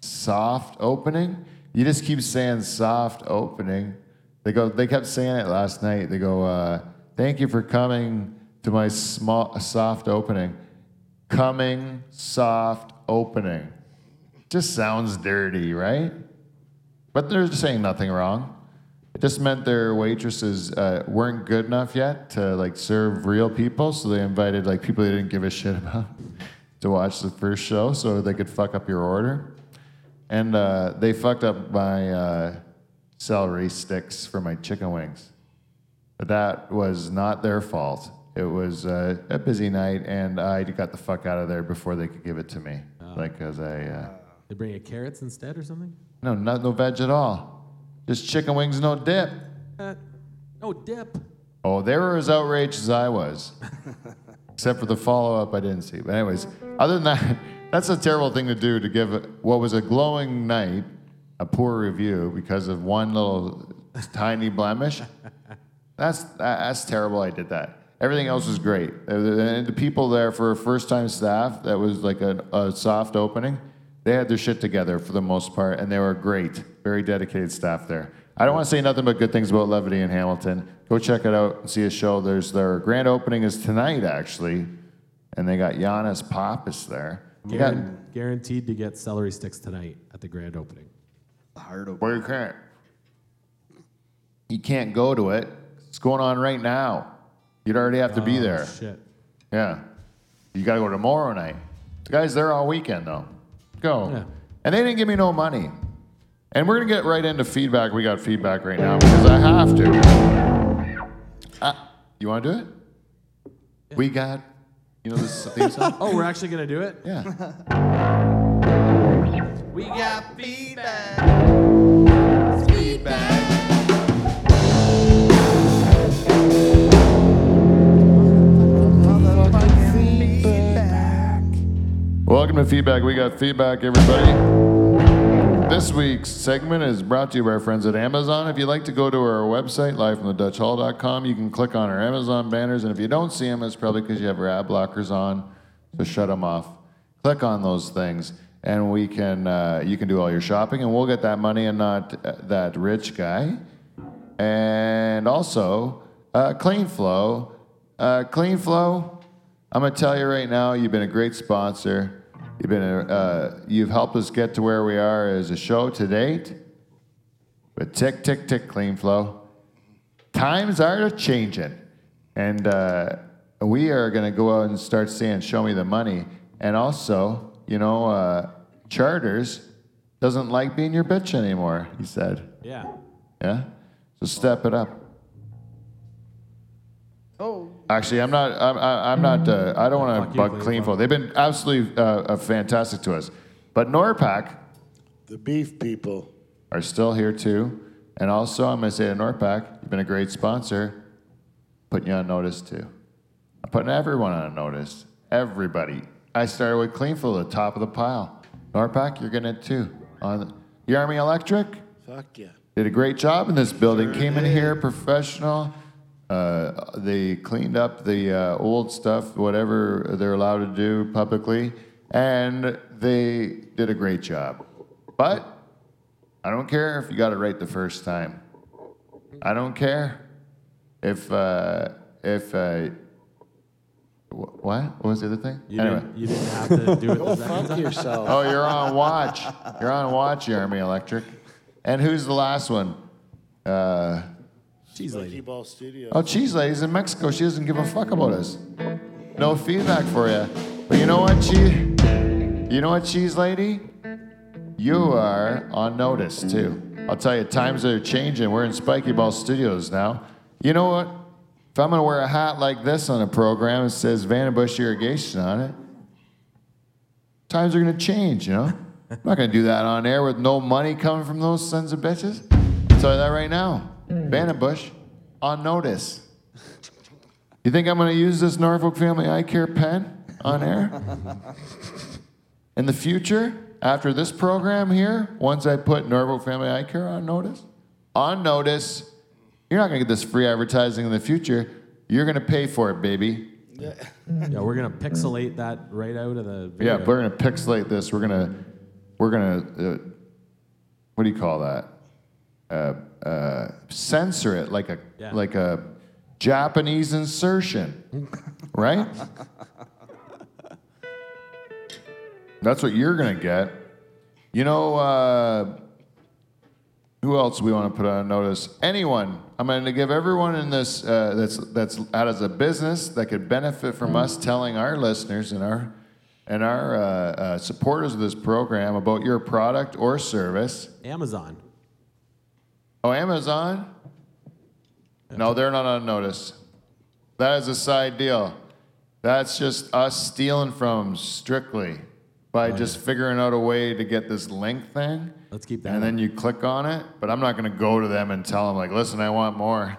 soft opening. You just keep saying soft opening. They go. They kept saying it last night. They go. Uh, Thank you for coming to my small soft opening. Coming soft opening. Just sounds dirty, right? But they're saying nothing wrong. It just meant their waitresses uh, weren't good enough yet to like serve real people, so they invited like people they didn't give a shit about to watch the first show, so they could fuck up your order. And uh, they fucked up my uh, celery sticks for my chicken wings. But that was not their fault. It was uh, a busy night, and I got the fuck out of there before they could give it to me. Like, cause I. Uh, They bring you carrots instead or something? no, not no veg at all. Just chicken wings, no dip. Uh, no dip. Oh, they were as outraged as I was. Except for the follow up I didn't see. But, anyways, other than that, that's a terrible thing to do to give what was a glowing night a poor review because of one little tiny blemish. That's, that's terrible I did that. Everything else was great. Uh, And the people there for first time staff, that was like a, a soft opening, they had their shit together for the most part, and they were great. Very dedicated staff there. I don't want to say nothing but good things about Levity in Hamilton. Go check it out and see a show. There's their grand opening is tonight actually, and they got Giannis Pappas there. You got guaranteed to get celery sticks tonight at the grand opening. Hard open. well, you can't. You can't go to it. It's going on right now. You'd already have to be Oh, there. Shit. Yeah. You got to go tomorrow night. The guy's there all weekend, though. Go. Yeah. And they didn't give me no money. And we're going to get right into feedback. We got feedback right now because I have to. Uh, you want to do it? We got, you know, this theme song? Oh, we're actually gonna do it. Yeah. We got feedback. Welcome to Feedback. We got feedback, everybody. This week's segment is brought to you by our friends at Amazon. If you'd like to go to our website, livefromthedutchhall.com, you can click on our Amazon banners, and if you don't see them, it's probably because you have your ad blockers on, so shut them off. Click on those things, and we can uh, you can do all your shopping, and we'll get that money and not uh, that rich guy. And also, uh, Clean Flow. Uh, Clean Flow, I'm gonna tell you right now, you've been a great sponsor. You've been a, uh, you've helped us get to where we are as a show to date. But tick, tick, tick, Clean Flow. Times are changing, and uh, we are gonna go out and start saying, "Show me the money." And also, you know, uh, Charters doesn't like being your bitch anymore. He said. Yeah. Yeah? So step it up. Oh. Actually, I'm not. I'm, I- I'm not. Uh, I don't want to you, bug Clean Clean Flow. Flow. They've been absolutely uh, uh, fantastic to us. But Norpac The beef people. are still here too. And also, I'm going to say to Norpac, you've been a great sponsor. Putting you on notice too. I'm putting everyone on notice. Everybody. I started with Clean Flow at the top of the pile. Norpac, you're getting it too. On the Army Electric, Fuck yeah. did a great job in this building. Came in here professional. Uh, they cleaned up the uh, old stuff, whatever they're allowed to do publicly, and they did a great job. But I don't care if you got it right the first time. I don't care if uh, if uh, wh- what? What was the other thing? You, anyway. didn't, you didn't have to do it Go fuck yourself. Oh, you're on watch. You're on watch, Army Electric. And who's the last one? Uh, Cheese lady. Ball Studio. oh, Cheese Lady's in Mexico. She doesn't give a fuck about us. No feedback for you. But you know what, Cheese? You know what, Cheese Lady? You are on notice too. I'll tell you, times are changing. We're in Spiky Ball Studios now. You know what? If I'm gonna wear a hat like this on a program, it says Vandenbush Irrigation on it. Times are gonna change, you know. I'm not gonna do that on air with no money coming from those sons of bitches. I'll tell you that right now. Vandenbush on notice. You think I'm gonna use this Norfolk Family Eye Care pen on air? In the future, after this program here, once I put Norfolk Family Eye Care on notice, on notice, you're not gonna get this free advertising in the future. You're gonna pay for it, baby. Yeah, we're gonna pixelate that right out of the video. Yeah, we're gonna pixelate this. We're gonna, we're gonna, uh, what do you call that? Uh, uh, censor it like a Yeah. like a Japanese insertion, right? That's what you're gonna get. You know, uh, who else we want to put on notice? Anyone. I'm going to give everyone in this uh, that's that's out as a business that could benefit from us telling our listeners and our and our uh, uh, supporters of this program about your product or service. Amazon. Oh, Amazon? No, they're not on notice. That is a side deal. That's just us stealing from 'em strictly by just figuring out a way to get this link thing. Let's keep that And then you click on it, but I'm not going to go to them and tell them like, "Listen, I want more."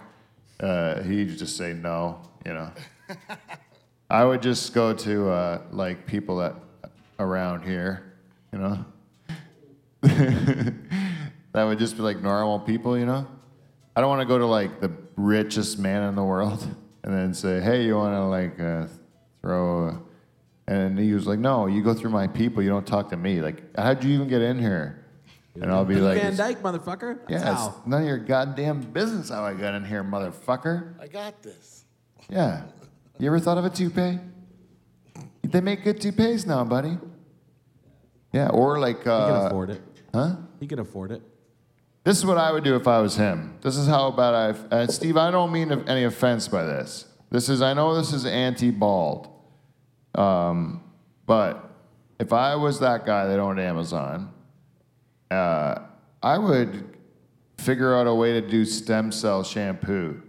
Uh, he'd just say no, you know. I would just go to uh, like people that around here, you know. that would just be like normal people, you know. I don't want to go to like the richest man in the world and then say, "Hey, you want to like uh, throw?" A... And he was like, "No, you go through my people. You don't talk to me. Like, how'd you even get in here?" And I'll be like, Van Dyke, motherfucker. That's "Yeah, how. it's none of your goddamn business how I got in here, motherfucker." I got this. Yeah. You ever thought of a toupee? They make good toupees now, buddy. Yeah, or like, He can uh, afford it. huh? He can afford it. This is what I would do if I was him. This is how bad I've. And Steve, I don't mean any offense by this. This is, I know this is anti-bald, um, but if I was that guy that owned Amazon, uh, I would figure out a way to do stem cell shampoo,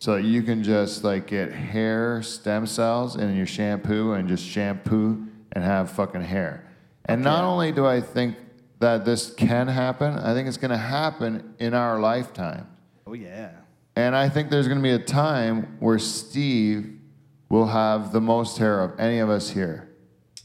so that you can just like get hair stem cells in your shampoo and just shampoo and have fucking hair. And not only do I think that this can happen, I think it's going to happen in our lifetime. Oh yeah. And I think there's going to be a time where Steve will have the most hair of any of us here.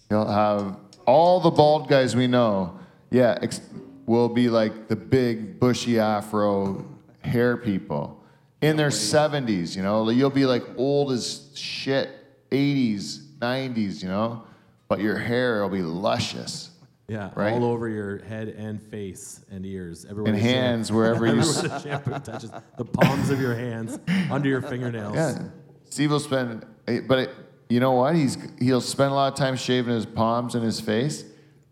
He'll have all the bald guys we know, yeah, ex- will be like the big bushy afro hair people in their 70s, you know? You'll be like old as shit, 80s, 90s, you know? But your hair will be luscious. Yeah, Right? all over your head and face and ears, everywhere. And the sham- hands wherever you everywhere the shampoo touches, the palms of your hands, under your fingernails. Yeah, Steve will spend, eh, but it, you know what? He's he'll spend a lot of time shaving his palms and his face,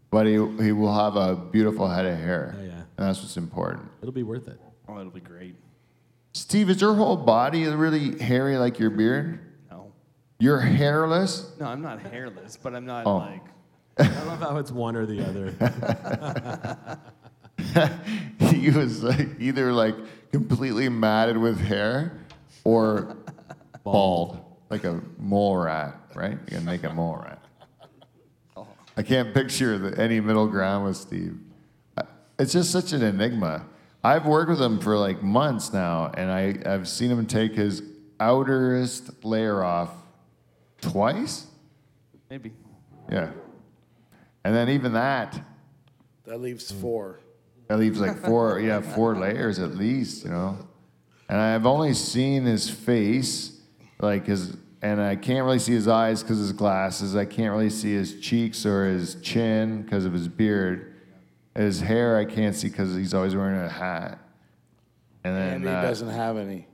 but he he will have a beautiful head of hair. Oh, yeah. and that's what's important. It'll be worth it. Oh, it'll be great. Steve, is your whole body really hairy like your beard? No. You're hairless. No, I'm not hairless, but I'm not Oh. like. I love how it's one or the other. he was like either like completely matted with hair or bald, like a mole rat, right? You can make a mole rat. I can't picture the, any middle ground with Steve. It's just such an enigma. I've worked with him for like months now, and I, I've seen him take his outerest layer off twice. Maybe. Yeah. And then even that, That leaves four. that leaves like four, yeah, four layers at least, you know. And I've only seen his face, like his, and I can't really see his eyes because his glasses. I can't really see his cheeks or his chin because of his beard. His hair I can't see because he's always wearing a hat. And then And he uh, doesn't have any.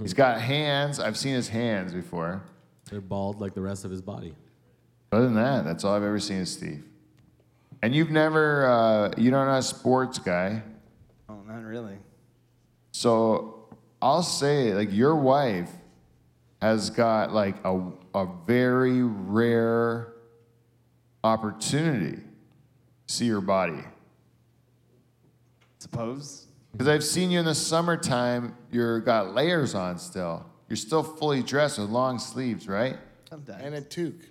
he's got hands. I've seen his hands before. They're bald like the rest of his body. Other than that, that's all I've ever seen of Steve. And you've never, uh, you're not a sports guy. Oh, not really. So I'll say, like, your wife has got like a, a very rare opportunity to see your body. Suppose. Because I've seen you in the summertime, you're got layers on still. You're still fully dressed with long sleeves, right? Sometimes. And a toque.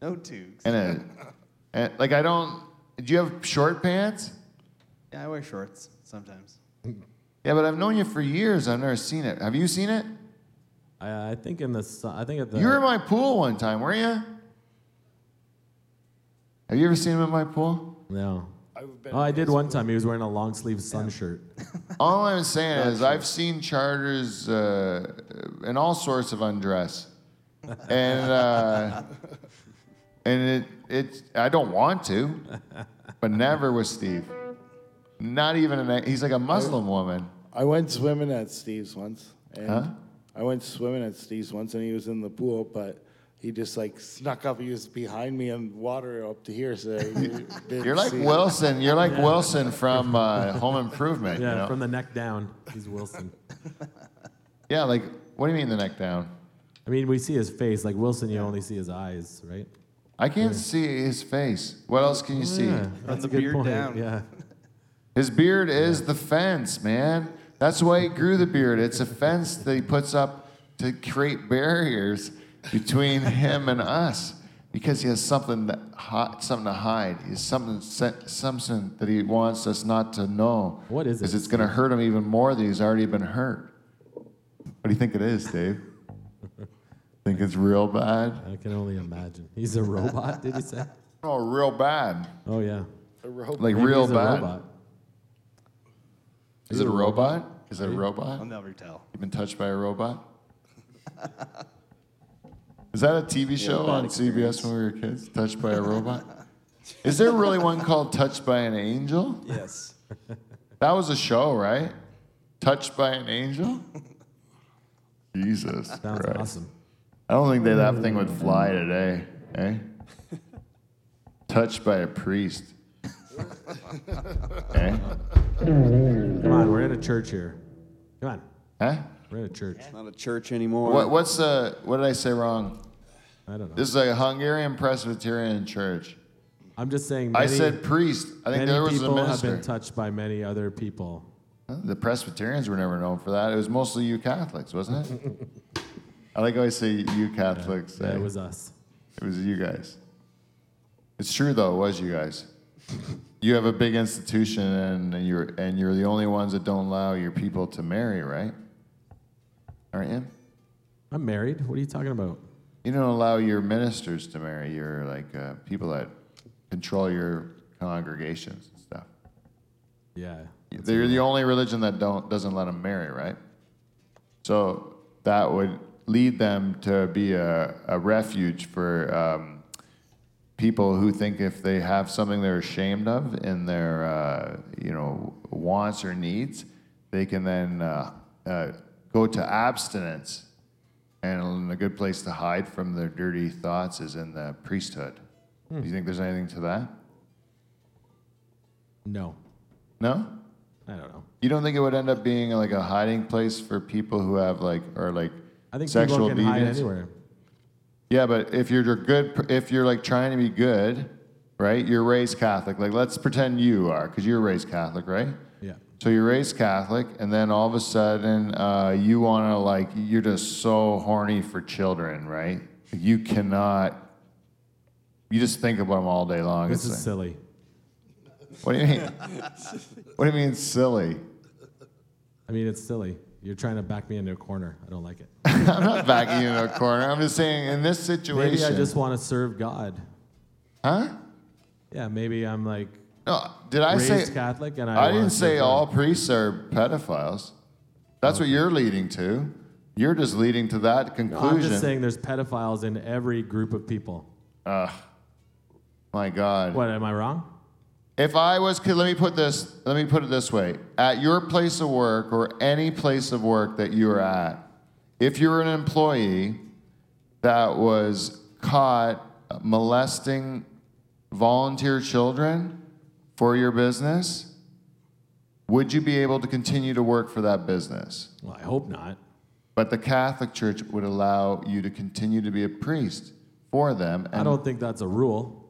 no tubes. And a, and like I don't. Do you have short pants? yeah, I wear shorts sometimes. Yeah, but I've known you for years. I've never seen it. Have you seen it? I, I think in the su- I think at the You were in my pool one time, were you? Have you ever seen him in my pool? no. I've been Oh, I did one time. He was wearing a long sleeve sun shirt. All I'm saying is I've seen charters uh, in all sorts of undress, and uh, and it it I don't want to, but never with Steve. Not even an he's like a Muslim woman. I went swimming at Steve's once. And Huh? I went swimming at Steve's once, and he was in the pool, but he just like snuck up. He was behind me in water up to here, so he didn't You're like see. Wilson. You're like Wilson from uh, Home Improvement. Yeah, you know? from the neck down. He's Wilson. yeah, like what do you mean the neck down? I mean, we see his face. Like Wilson, you only see his eyes, right? I can't see his face. What else can you see? Yeah, that's the a good beard point. down. Yeah. His beard is the fence, man. That's why he grew the beard. It's a fence that he puts up to create barriers between him and us because he has something that hi- something to hide. He has something something that he wants us not to know. What is it, Because it's going to hurt him even more than he's already been hurt. What do you think it is, Dave? Think it's real bad? I can only imagine. He's a robot, did he say? Oh, real bad. Oh yeah. A robot. Like Maybe real he's a bad. robot. Is it a robot? Is it a robot? I'll never tell. You've been touched by a robot? Is that a TV show on CBS when we were kids? Touched by a robot? Is there really one called Touched by an Angel? Yes. That was a show, right? Touched by an Angel? Jesus. Sounds Christ. awesome. I don't think that, that thing would fly today, eh? Touched by a priest. eh? Come on, we're in a church here. Come on, Huh? we're in a church. Not a church anymore. What, what's the, what did I say wrong? I don't know. This is a Hungarian Presbyterian church. I'm just saying. I said priest. I think many there was a people have minister. been touched by many other people. Huh? The Presbyterians were never known for that. It was mostly you Catholics, wasn't it? I like how I say you Catholics. Yeah, eh? it was us. It was you guys. It's true though. It was you guys. You have a big institution, and you're and you're the only ones that don't allow your people to marry, right? Aren't you? I'm married. What are you talking about? You don't allow your ministers to marry. You're like uh, people that control your congregations and stuff. Yeah. They're the only religion that don't doesn't let them marry, right? So that would lead them to be a, a refuge for um, people who think if they have something they're ashamed of in their uh, you know wants or needs, they can then uh, uh, go to abstinence. And a good place to hide from their dirty thoughts is in the priesthood. Do you think there's anything to that? No, No? I don't know. You don't think it would end up being like a hiding place for people who have like or like I think sexual people can hide deviance? anywhere. Yeah, but if you're good, if you're like trying to be good, right? You're raised Catholic. Like let's pretend you are, because you're raised Catholic, right? Yeah. So you're raised Catholic, and then all of a sudden uh, you want to like you're just so horny for children, right? You cannot. You just think about them all day long. This It's is like- silly. what do you mean? what do you mean silly? I mean, it's silly. You're trying to back me into a corner. I don't like it. I'm not backing you into a corner. I'm just saying in this situation. Maybe I just want to serve God. Huh? Yeah, maybe I'm like No, did I say Catholic and I. I didn't say God. all priests are pedophiles. That's what you're leading to. You're just leading to that No, conclusion. I'm just saying there's pedophiles in every group of people. Ugh. My God. What, am I wrong? If I was, could- let me put this, let me put it this way. At your place of work or any place of work that you're at, if you're an employee that was caught molesting volunteer children for your business, would you be able to continue to work for that business? Well, I hope not. But the Catholic Church would allow you to continue to be a priest for them. And I don't think that's a rule.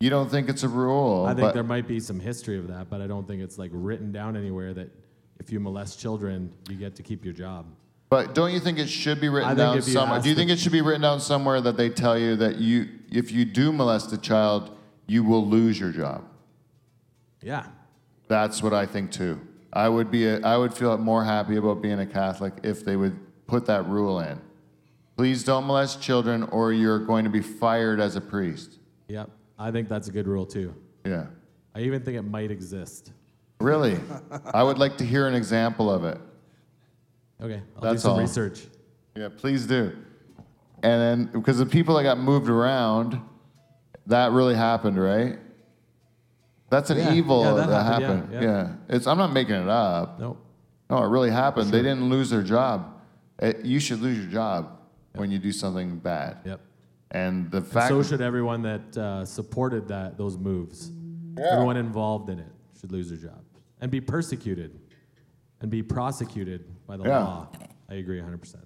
You don't think it's a rule. I think but- there might be some history of that, but I don't think it's like written down anywhere that if you molest children, you get to keep your job. But don't you think it should be I written think down if you somewhere? ask Do you the- think it should be written down somewhere that they tell you that you, if you do molest a child, you will lose your job? Yeah. That's what I think too. I would be, a, I would feel more happy about being a Catholic if they would put that rule in. Please don't molest children, or you're going to be fired as a priest. Yep. I think that's a good rule too. Yeah, I even think it might exist. really. I would like to hear an example of it. Okay. I'll That's do some all. research. Yeah, please do. And then, because the people that got moved around, that really happened, right? That's an Yeah, evil yeah, that, that happened, happened. yeah, Yeah, yeah. It's. I'm not making it up. Nope. No, it really happened. They didn't lose their job. It- you should lose your job when you do something bad. Yep. And the fact. So should everyone that uh, supported that those moves. Everyone involved in it should lose their job and be persecuted and be prosecuted by the Yeah. law. I agree 100%.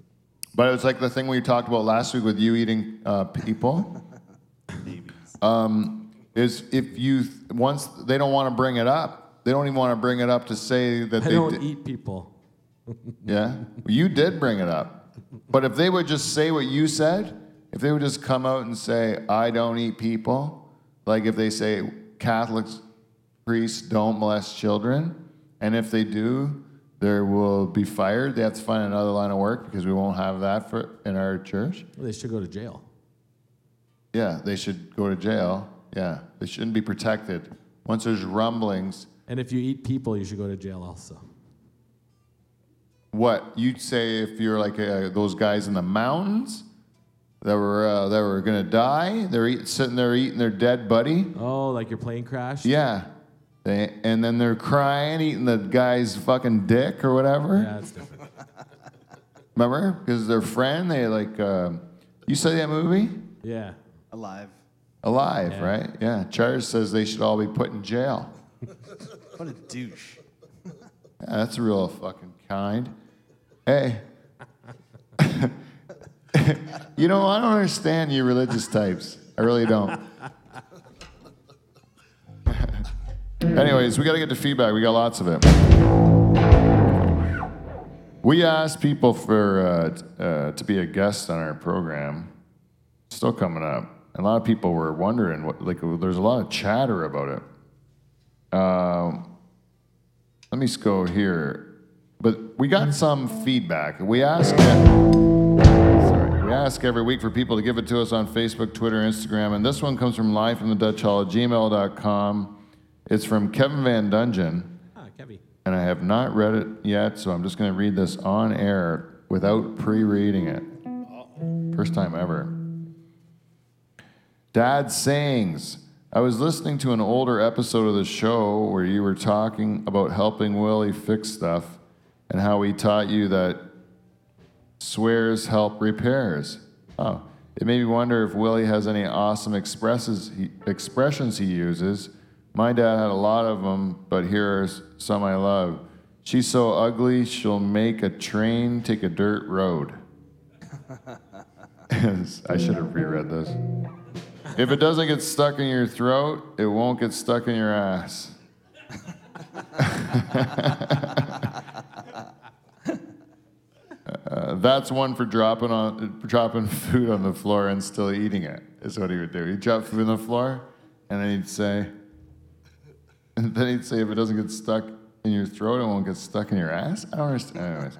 But it was like the thing we talked about last week with you eating uh, people. Um, is if you once they don't want to bring it up, they don't even want to bring it up to say that I they don't did. eat people. Yeah, you did bring it up. But if they would just say what you said, if they would just come out and say, "I don't eat people," like if they say Catholics, priests don't molest children, and if they do, there will be fired. They have to find another line of work because we won't have that for in our church. They should go to jail. Yeah, they should go to jail. Yeah, they shouldn't be protected. Once there's rumblings, And if you eat people, you should go to jail also. what you'd say if you're like uh, those guys in the mountains that were uh, that were gonna die? They're eat, sitting there eating their dead buddy. Oh, like your plane crashed? Yeah, they, and then they're crying, eating the guy's fucking dick or whatever. Yeah, that's different. Remember? Because their friend, they like. Uh, you saw that movie? Yeah. Alive. Alive, Yeah. right? Yeah. Charles says they should all be put in jail. What a douche. Yeah, that's real fucking kind. Hey. you know, I don't understand you religious types. I really don't. Anyways, we got to get to feedback. We got lots of it. We asked people for uh, uh, to be a guest on our program. Still coming up. A lot of people were wondering what. Like, there's a lot of chatter about it. Um, let me just go here. But we got some feedback. We asked. Ask every week for people to give it to us on Facebook, Twitter, Instagram, and this one comes from live from the Dutch Hall at gmail.com. It's from Kevin Van Dongen, Ah, Kevy. and I have not read it yet, so I'm just going to read this on air without pre-reading it. First time ever. Dad sayings. I was listening to an older episode of the show where you were talking about helping Willie fix stuff and how he taught you that swears help repairs. Oh, it made me wonder if Willie has any awesome expresses he, expressions he uses. My dad had a lot of them, but here are some I love. She's so ugly, she'll make a train take a dirt road. I should have reread this. If it doesn't get stuck in your throat, it won't get stuck in your ass. Uh, that's one for dropping on dropping food on the floor and still eating it. Is what he would do. He'd drop food on the floor, and then he'd say, and then he'd say, if it doesn't get stuck in your throat it won't get stuck in your ass? I don't understand. Anyways,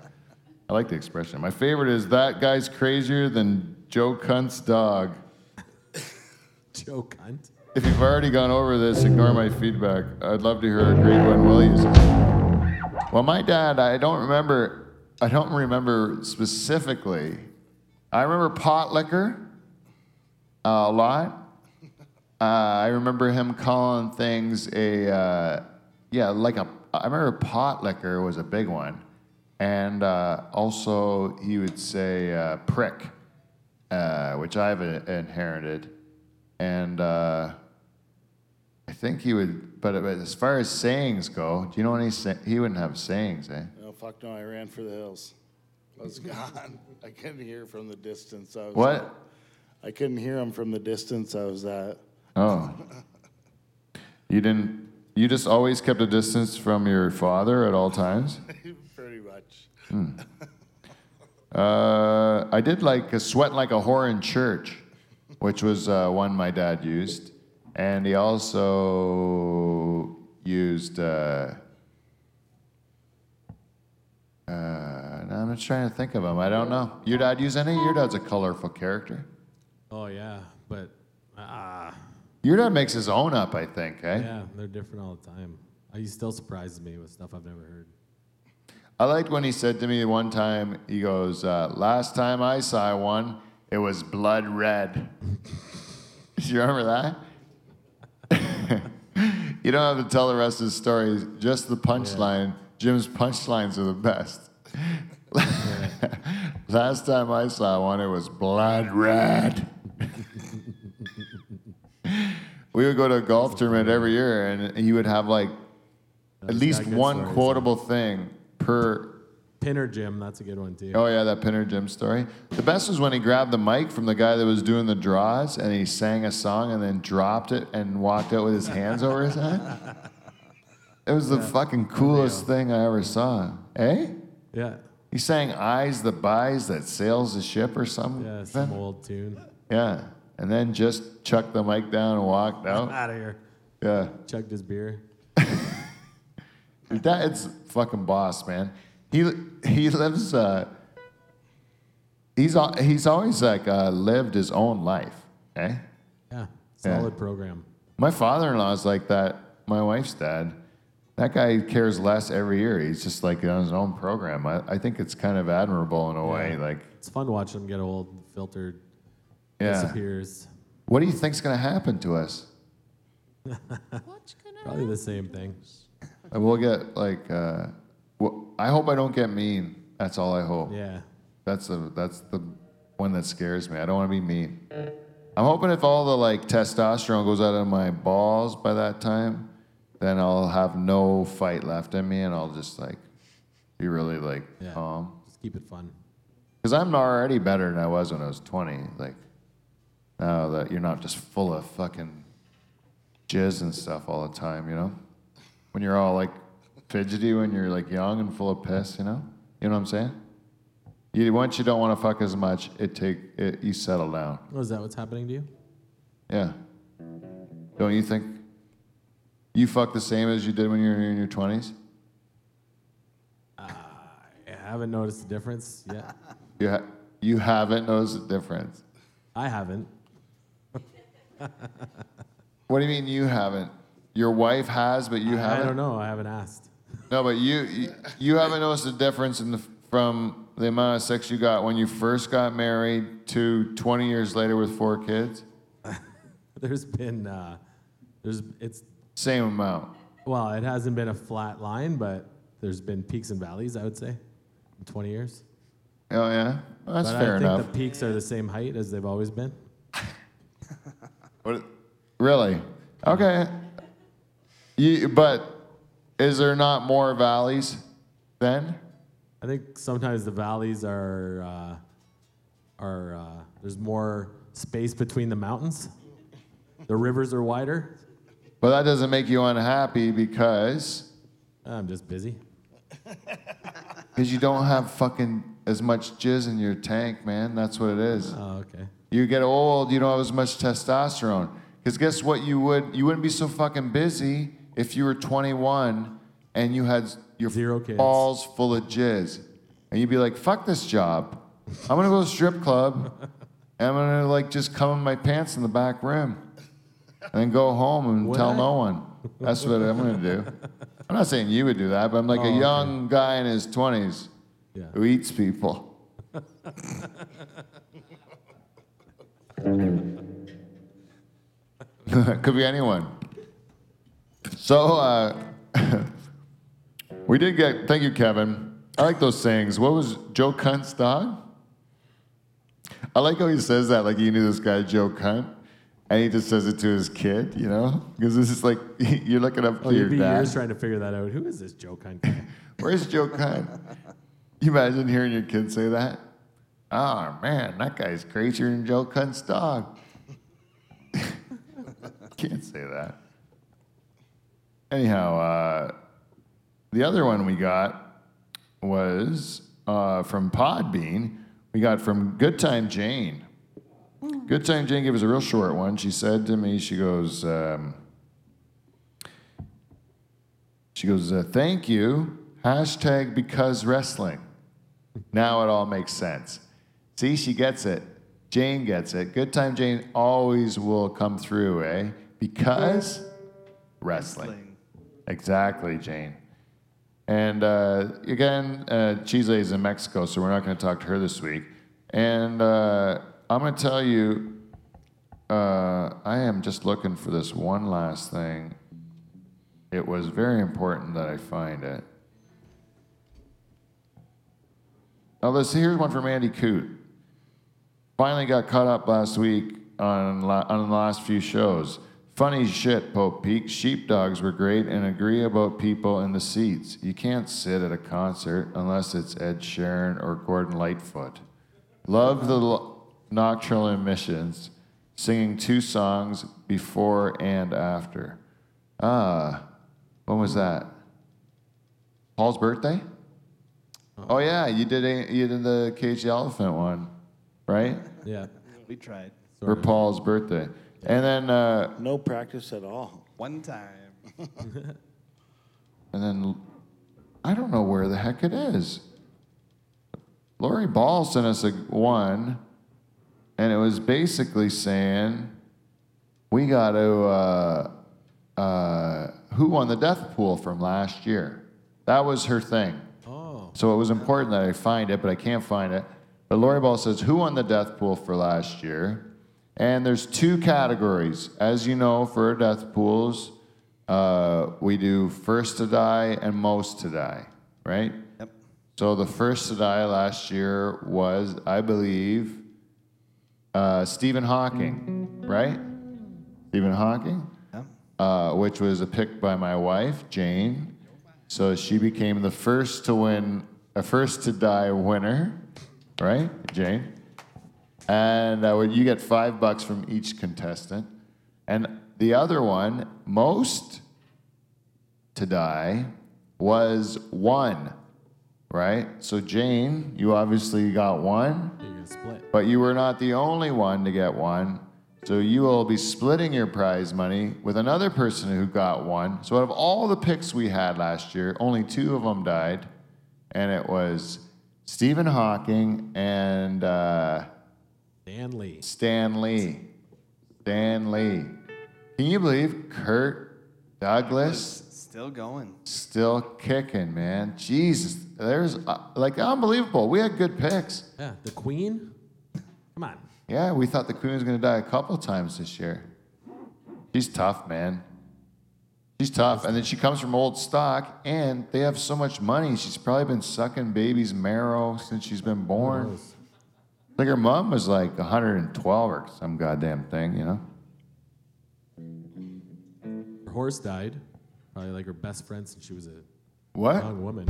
I like the expression. My favorite is that guy's crazier than Joe Cunt's dog. Joe cunt. If you've already gone over this, ignore my feedback. I'd love to hear a great one Will uses. Well, my dad, I don't remember. I don't remember specifically. I remember pot liquor uh, a lot. Uh, I remember him calling things a uh, yeah, like a. I remember pot liquor was a big one, and uh, also he would say uh, prick, uh, which I've inherited, and I think he would. But but as far as sayings go, do you know any? Say, he wouldn't have sayings, eh? Fuck no, I ran for the hills. I was gone. I couldn't hear from the distance I was What? I couldn't hear him from the distance I was at. Oh. You didn't. You just always kept a distance from your father at all times. Pretty much. Uh, I did like a sweat like a whore in church, which was uh, one my dad used, and he also used. Uh, uh, I'm just trying to think of him. I don't know. Your dad use any? Your dad's a colorful character. Oh yeah, but ah, Your dad makes his own up, I think. Eh? yeah, they're different all the time. Uh, He still surprises me with stuff I've never heard. I liked when he said to me one time, he goes, uh, Last time I saw one, it was blood red. Do you remember that? you don't have to tell the rest of the story, just the punchline. Jim's punchlines are the best. Last time I saw one, it was blood red. we would go to a golf tournament every year, and he would have like at least one quotable thing per Pinner Jim, that's a good one too. Oh yeah, that Pinner Jim story. The best was when he grabbed the mic from the guy that was doing the draws and he sang a song and then dropped it and walked out with his hands over his head. It was the fucking coolest thing I ever saw. Eh? Yeah, He sang "Eyes the Buys That Sails the Ship" or something. yeah, some old tune. Yeah, and then just chucked the mic down and walked out. Out of here. Yeah. Chugged his beer. Your dad's fucking boss, man. He he lives. Uh, he's he's always like uh, lived his own life. Eh? Yeah, Yeah. solid program. My father-in-law is like that. My wife's dad. That guy cares less every year. He's just like on his own program. I, I think it's kind of admirable in a way. Like, It's fun watching him get old, filtered, yeah. disappears. What do you think's gonna happen to us? Probably the same thing. We'll get like. Uh, well, I hope I don't get mean. That's all I hope. Yeah. That's the that's the one that scares me. I don't want to be mean. I'm hoping if all the like testosterone goes out of my balls by that time, then I'll have no fight left in me, and I'll just like be really like Yeah. calm. Just keep it fun. Because I'm already better than I was when I was 20. Like now that you're not just full of fucking jizz and stuff all the time, you know. When you're all like fidgety when you're like young and full of piss, you know. You know what I'm saying? You, once you don't want to fuck as much, it take it, you settle down. Oh, is that what's happening to you? Yeah. Don't you think? You fuck the same as you did when you were in your 20s? I haven't noticed the difference yet. You, ha- you haven't noticed the difference. I haven't. What do you mean you haven't? Your wife has, but you I haven't? I don't know. I haven't asked. No, but you, you you haven't noticed the difference in the, from the amount of sex you got when you first got married to 20 years later with four kids? There's been, uh, there's, it's, Same amount. well, it hasn't been a flat line, but there's been peaks and valleys, I would say, in 20 years. Oh yeah, well, that's but fair I think enough. the peaks are the same height as they've always been. What, really? Okay. You, but is there not more valleys then? I think sometimes the valleys are, uh, are uh, there's more space between the mountains. The rivers are wider. But that doesn't make you unhappy because I'm just busy. because you don't have fucking as much jizz in your tank, man. That's what it is. Oh, okay. You get old, you don't have as much testosterone. Because guess what? You would you wouldn't be so fucking busy if you were 21 and you had your Zero kids. balls full of jizz, and you'd be like, "Fuck this job. I'm gonna go to a strip club, and I'm gonna like just come in my pants in the back room, and then go home and Would tell I? no one. That's what I'm gonna do. I'm not saying you would do that, but I'm like Oh, a okay. young guy in his 20s Yeah. who eats people. Could be anyone. So, uh, we did get, thank you, Kevin. I like those sayings. What was Joe Cunt's dog? I like how he says that, like he knew this guy, Joe Cunt, and he just says it to his kid, you know? Because this is like, you're looking up to Oh, your you'd be dad. years trying to figure that out. Who is this Joe guy? Where's Joe Cunt? you imagine hearing your kid say that? Oh man, that guy's crazier than Joe Cunt's dog. Can't say that. Anyhow, uh, the other one we got was uh, from Podbean. We got from Good Time Jane. Good Time Jane gave us a real short one. She said to me, she goes, um, she goes, uh, thank you. Hashtag because wrestling. Now it all makes sense. See, she gets it. Jane gets it. Good time Jane always will come through, eh? Because wrestling. Exactly, Jane. And uh, again, uh, is in Mexico, so we're not going to talk to her this week. And uh, I'm going to tell you, uh, I am just looking for this one last thing. It was very important that I find it. Oh, this here's one from Andy Coote. Finally got caught up last week on la- on the last few shows. Funny shit, Pope Peak. Sheepdogs were great and agree about people in the seats. You can't sit at a concert unless it's Ed Sheeran or Gordon Lightfoot. Love the l- Nocturnal Emissions, singing two songs before and after. Ah, when was that? Paul's birthday? Oh yeah, you did a, you did the Cage the Elephant one, right? Yeah. We tried. For Paul's birthday, and then uh, No practice at all. One time. and then I don't know where the heck it is. Lori Ball sent us a one, and it was basically saying we got to uh, uh, who won the death pool from last year. That was her thing. Oh. So it was important that I find it, but I can't find it. But Lori Ball says, Who won the death pool for last year? And there's two categories. As you know, for death pools, uh, we do first to die and most to die, right? Yep. So the first to die last year was, I believe, uh, Stephen Hawking, right? Stephen Hawking? Yep. uh, which was a pick by my wife, Jane. So she became the first to win, a first to die winner, right, Jane? And uh, you get five bucks from each contestant. And the other one, most to die, was one, right? So Jane, you obviously got one. You're split. But you were not the only one to get one. So you will be splitting your prize money with another person who got one. So out of all the picks we had last year, only two of them died. And it was Stephen Hawking and uh, Dan Lee. Stan Lee. Stan Lee. Can you believe Kirk Douglas Still going. still kicking, man? Jesus. There's uh, like unbelievable. We had good picks. Yeah. The Queen. Come on. Yeah, we thought the queen was going to die a couple times this year. She's tough, man. She's tough. And then she comes from old stock, and they have so much money. She's probably been sucking baby's marrow since she's been born. Like her mom was like 112 or some goddamn thing, you know? Her horse died. Probably like her best friend since she was a What? young woman.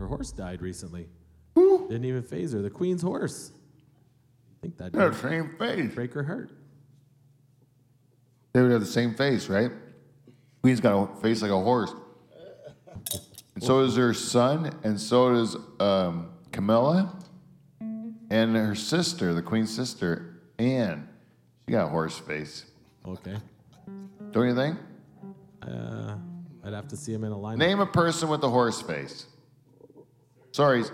Her horse died recently. Didn't even faze her. The Queen's horse. I think that did the same face. break her heart. They would have the same face, right? Queen's got a face like a horse. And so does her son, and so does um, Camilla, and her sister, the queen's sister, Anne. She got a horse face. Okay. Don't you think? Uh, I'd have to see him in a lineup. Name a person with a horse face. Sorry,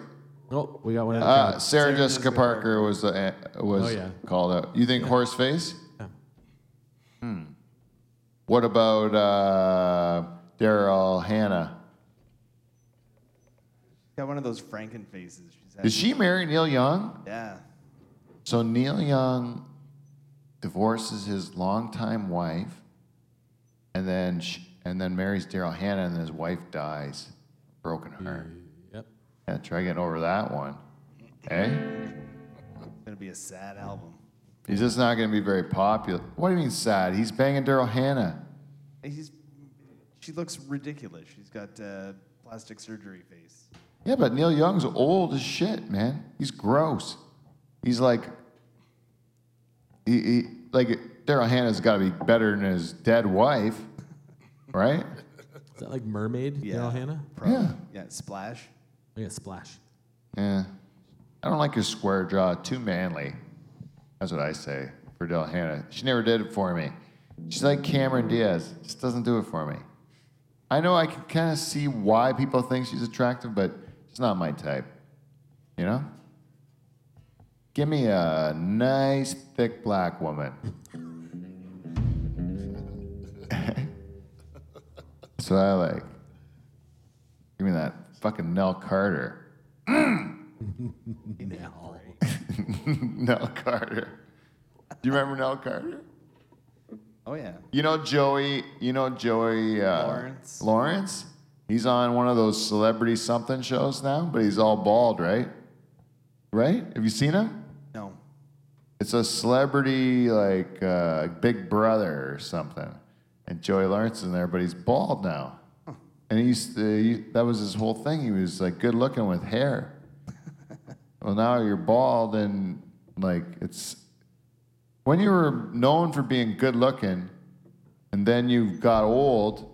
Oh, we got one uh, crowd. Sarah Jessica Parker was uh, was Oh, yeah. called out. You think horse face? Yeah. Hmm. What about uh, Daryl Hannah? Got one of those Franken faces. She's Did she marry Neil Young? Yeah. So Neil Young divorces his longtime wife, and then sh and then marries Daryl Hannah, and then his wife dies, broken heart. Yep. Yeah, try getting over that one. Eh? It's gonna be a sad album. He's just not going to be very popular. What do you mean sad? He's banging Daryl Hannah. He's. She looks ridiculous. She's got uh, plastic surgery face. Yeah, but Neil Young's old as shit, man. He's gross. He's like, he, he like Daryl Hannah's got to be better than his dead wife, right? Is that like Mermaid, Yeah. Daryl Hannah? Yeah. Yeah. Splash. Oh, yeah, Splash. Yeah. I don't like your square jaw. Too manly. That's what I say for Daryl Hannah. She never did it for me. She's like Cameron Diaz. Just doesn't do it for me. I know I can kind of see why people think she's attractive, but she's not my type. You know? Give me a nice, thick black woman. That's what I like. Give me that fucking Nell Carter. Nell. Nell Carter. Do you remember Nell Carter? Oh yeah. You know Joey. You know Joey uh, Lawrence. Lawrence. He's on one of those celebrity something shows now, but he's all bald, right? Right? Have you seen him? No. It's a celebrity like uh, Big Brother or something, and Joey Lawrence is in there, but he's bald now. And he used to, he, that was his whole thing. He was like good looking with hair. well, now you're bald, and like it's when you were known for being good looking, and then you got old,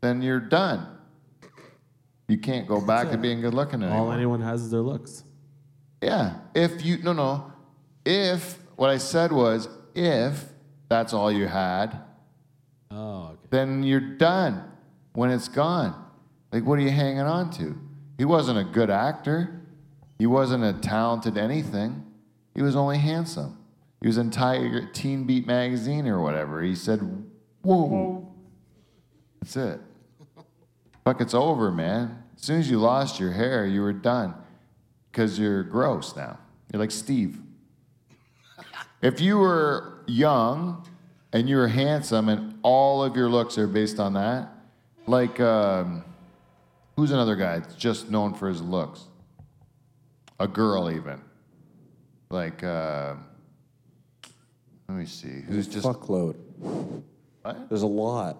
then you're done. You can't go back to being good looking anymore. All anyone has is their looks. Yeah. If you no no, if what I said was if that's all you had, Oh, okay. then you're done when it's gone. Like what are you hanging on to? He wasn't a good actor. He wasn't a talented anything. He was only handsome. He was in Tiger Teen Beat magazine or whatever. He said, "Whoa." That's it. Fuck, it's over, man. As soon as you lost your hair, you were done. Because you're gross now. You're like Steve. If you were young and you were handsome and all of your looks are based on that, like, um, who's another guy that's just known for his looks? A girl, even. Like, uh, let me see. Who's just. fuckload. What? There's a lot.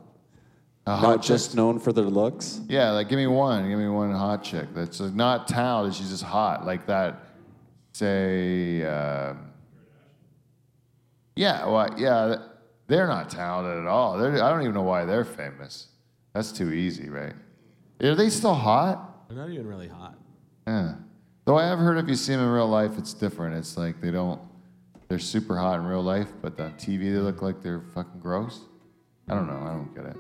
A Not chick? just known for their looks. Yeah, like give me one. Give me one hot chick that's like, not talented. She's just hot, like that. Say, um, yeah, well, yeah, they're not talented at all. They're, I don't even know why they're famous. That's too easy, right? Are they still hot? They're not even really hot. Yeah. Though I have heard if you see them in real life, it's different. It's like they don't. They're super hot in real life, but on TV they look like they're fucking gross. I don't know. I don't get it.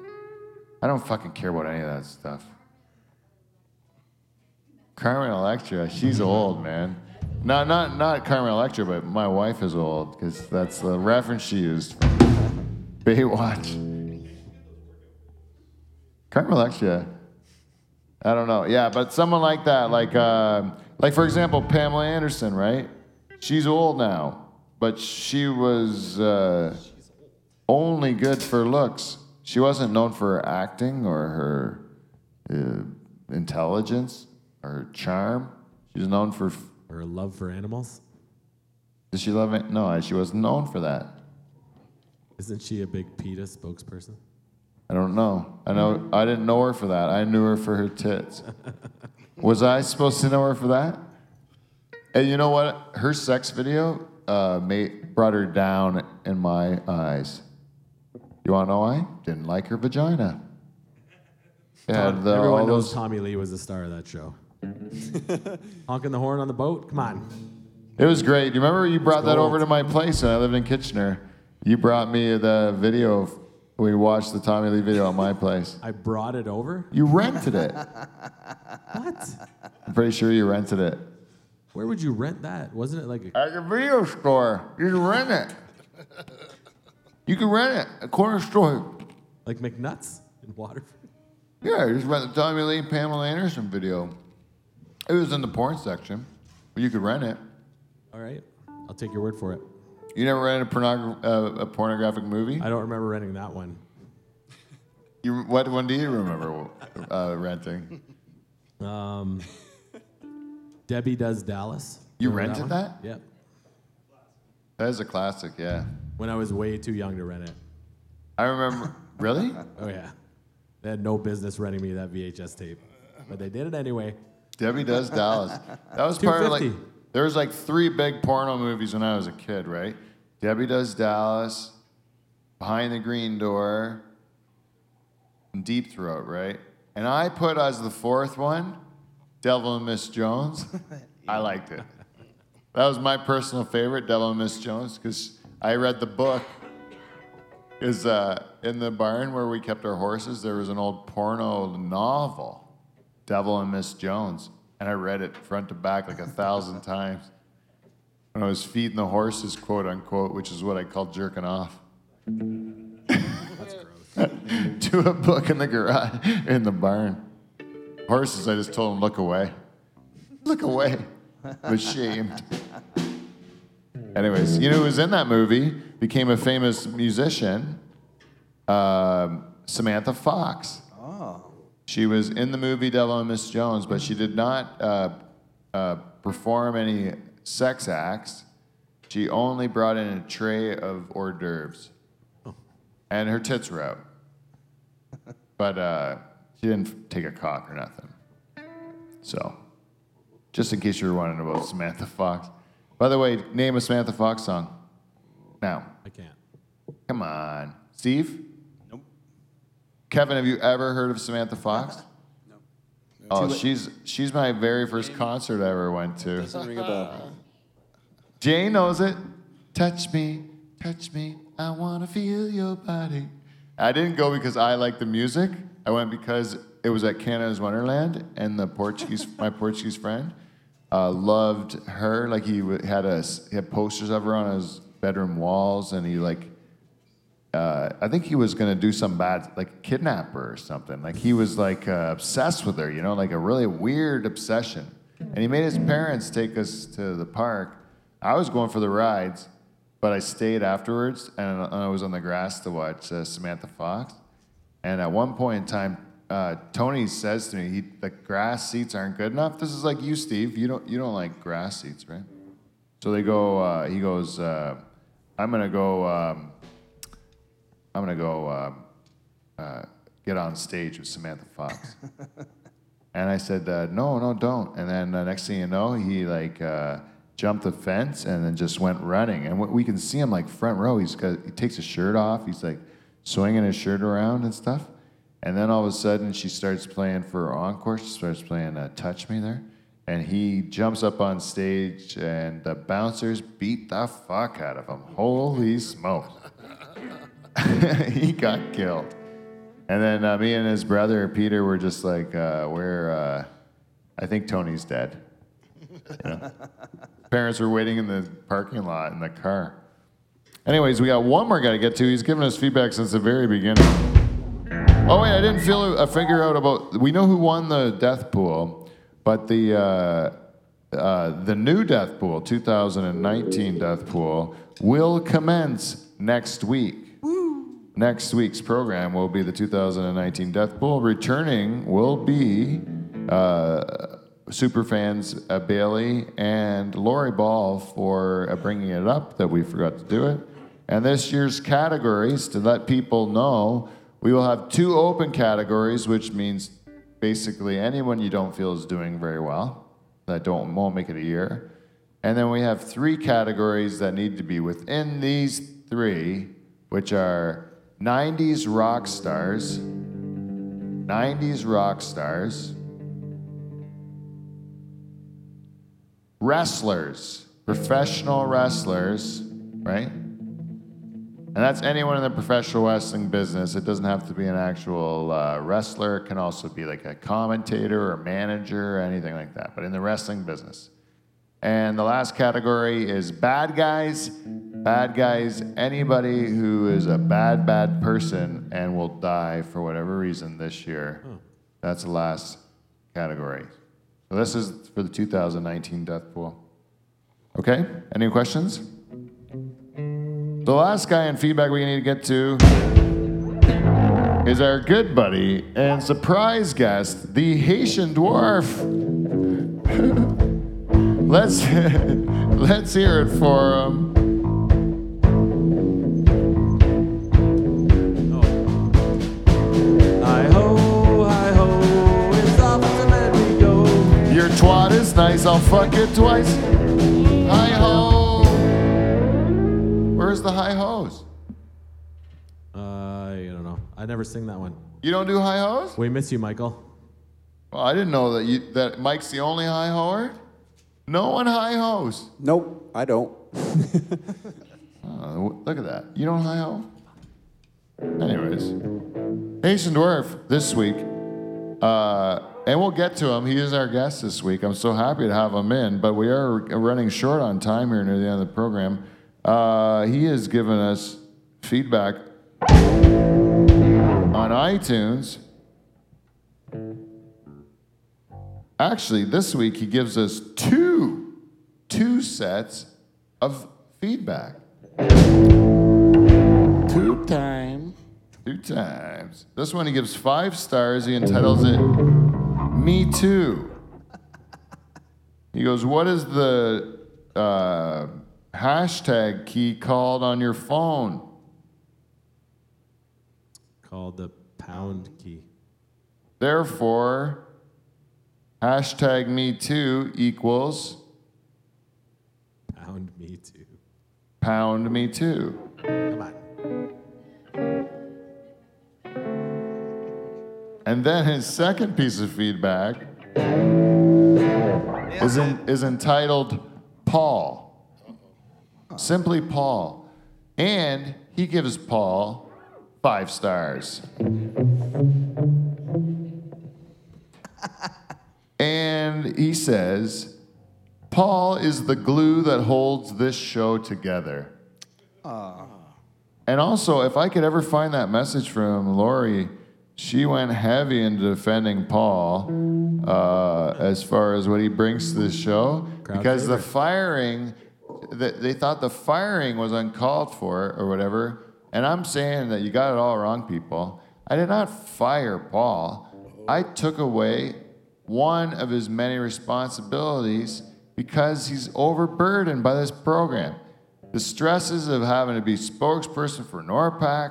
I don't fucking care about any of that stuff. Carmen Electra, she's old, man. Not not not Carmen Electra, but my wife is old because that's the reference she used Baywatch. Carmen Electra. I don't know. Yeah, but someone like that, like um like for example, Pamela Anderson, right? She's old now, but she was uh, only good for looks. She wasn't known for her acting or her uh, intelligence or her charm. She was known for. Or a love for animals. Did she love it? No, she wasn't known for that. Isn't she a big PETA spokesperson? I don't know. I know. I didn't know her for that. I knew her for her tits. Was I supposed to know her for that? And you know what? Her sex video uh, made, brought her down in my eyes. You want to know why? Didn't like her vagina. Yeah, the, Everyone knows those, Tommy Lee was the star of that show. Honking the horn on the boat? Come on. it was great. Do you remember you brought that over to my place and I lived in Kitchener. You brought me the video of We watched the Tommy Lee video at my place. I brought it over. You rented it. What? I'm pretty sure you rented it. Where would you rent that? Wasn't it like a At your video store. You can rent it. You can rent it. A corner store. like McNuts in Waterford? Yeah, you just rent the Tommy Lee Pamela Anderson video. It was in the porn section, but you could rent it. All right, I'll take your word for it. You never rented a, pornog- uh, a pornographic movie? I don't remember renting that one. You, what one do you remember uh, renting? Um, Debbie Does Dallas. You Remember rented one? that? Yep. That is a classic, yeah. When I was way too young to rent it. I remember. really? Oh yeah. They had no business renting me that VHS tape, but they did it anyway. Debbie Does Dallas. That was part of like. 250. There was like three big porno movies when I was a kid, right? Debbie Does Dallas, Behind the Green Door, and Deep Throat, right? And I put as the fourth one, Devil and Miss Jones. I liked it. That was my personal favorite, Devil and Miss Jones, because I read the book. Is uh, in the barn where we kept our horses, there was an old porno novel, Devil and Miss Jones, and I read it front to back like a thousand times. When I was feeding the horses, quote unquote, which is what I call jerking off. to a book in the garage, in the barn. Horses, I just told them, look away. Look away. Was shamed. Anyways, you know who was in that movie? Became a famous musician. Um, Samantha Fox. She was in the movie Devil and Miss Jones, but she did not uh, uh, perform any sex acts. She only brought in a tray of hors d'oeuvres, and her tits were out. But uh, she didn't take a cock or nothing. So, just in case you were wondering about Samantha Fox. By the way, name a Samantha Fox song. Now, I can't. come on, Steve. Kevin, have you ever heard of Samantha Fox? No. Oh, she's she's my very first concert I ever went to. Doesn't ring a bell. Jay knows it. Touch me, touch me. I wanna feel your body. I didn't go because I like the music. I went because it was at Canada's Wonderland, and the Portuguese, my Portuguese friend, uh, loved her. Like he had a s- he had posters of her on his bedroom walls, and he like uh, I think he was gonna do some bad, like kidnap her or something. Like he was like uh, obsessed with her, you know, like a really weird obsession. And he made his parents take us to the park. I was going for the rides, but I stayed afterwards, and I was on the grass to watch uh, Samantha Fox. And at one point in time, uh, Tony says to me, he, "The grass seats aren't good enough." This is like you, Steve. You don't you don't like grass seats, right? So they go. Uh, he goes, uh, "I'm gonna go." Um, I'm gonna go um, uh, get on stage with Samantha Fox. and I said, uh, no, no, don't. And then the next thing you know, he like uh, jumped the fence and then just went running. And we can see him like front row. He's got, he takes his shirt off. He's like swinging his shirt around and stuff. And then all of a sudden, she starts playing for encore. She starts playing uh, "Touch Me" there, and he jumps up on stage, and the bouncers beat the fuck out of him. Holy smokes! he got killed. And then uh, me and his brother Peter were just like, uh, "We're, uh, I think Tony's dead." Parents were waiting in the parking lot in the car. Anyways, we got one more guy to get to. He's given us feedback since the very beginning. Oh wait, I didn't feel a figure out about. We know who won the death pool, but the uh, uh, the new death pool, 2019 death pool, will commence next week. Next week's program will be the 2019 death pool. Returning will be uh, superfans uh, Bailey and Lori Ball for uh, bringing it up that we forgot to do it. And this year's categories, to let people know, we will have two open categories, which means basically anyone you don't feel is doing very well, that don't won't make it a year. And then we have three categories that need to be within these three, which are 90s rock stars, 90s rock stars, wrestlers, professional wrestlers, right? And that's anyone in the professional wrestling business. It doesn't have to be an actual uh, wrestler. It can also be like a commentator or manager or anything like that, but in the wrestling business. And the last category is bad guys. Bad guys, anybody who is a bad, bad person and will die for whatever reason this year. That's the last category. So this is for the 2019 death pool. Okay, any questions? The last guy in feedback we need to get to is our good buddy and surprise guest, the Haitian dwarf. let's let's hear it for him. Hi ho, hi ho, it's off to let me go. Your twat is nice, I'll fuck it twice. Hi ho. Where's the high hos? Uh, I don't know. I never sing that one. You don't do high hos? We miss you, Michael. Well, I didn't know that you that Mike's the only high hoer. No one high hos. Nope, I don't. Uh, look at that. You don't high ho? Anyways, Haitian Dwarf this week, uh, and we'll get to him. He is our guest this week. I'm so happy to have him in, but we are running short on time here near the end of the program. Uh, he has given us feedback on iTunes. Actually, this week he gives us two, two sets of feedback. Two time. Two times. This one he gives five stars. He entitles it Me Too. He goes, What is the uh, hashtag key called on your phone? Called the pound key. Therefore, hashtag Me Too equals Pound me too. pound me too. Come on. And then his second piece of feedback is, in, is entitled Paul. Simply Paul. And he gives Paul five stars. and he says, Paul is the glue that holds this show together. And also, if I could ever find that message from Lori, she went heavy into defending Paul uh, as far as what he brings to the show Crowd because the firing, th- they thought the firing was uncalled for or whatever. And I'm saying that you got it all wrong, people. I did not fire Paul. I took away one of his many responsibilities because he's overburdened by this program. The stresses of having to be spokesperson for NORPAC.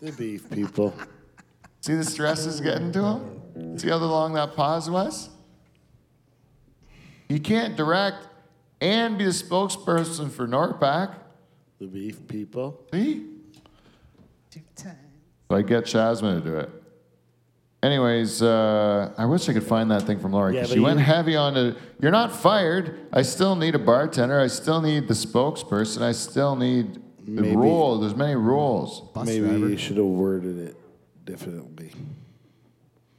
The beef people. See the stresses getting to him? See how long that pause was? He can't direct and be the spokesperson for NORPAC. The beef people. See? So I get Chasman to do it. Anyways, uh, I wish I could find that thing from Lori. 'cause Yeah, she but went you- heavy on it. You're not fired. I still need a bartender. I still need the spokesperson. I still need the Maybe- rule. There's many rules. Bus Maybe driver. you should have worded it differently.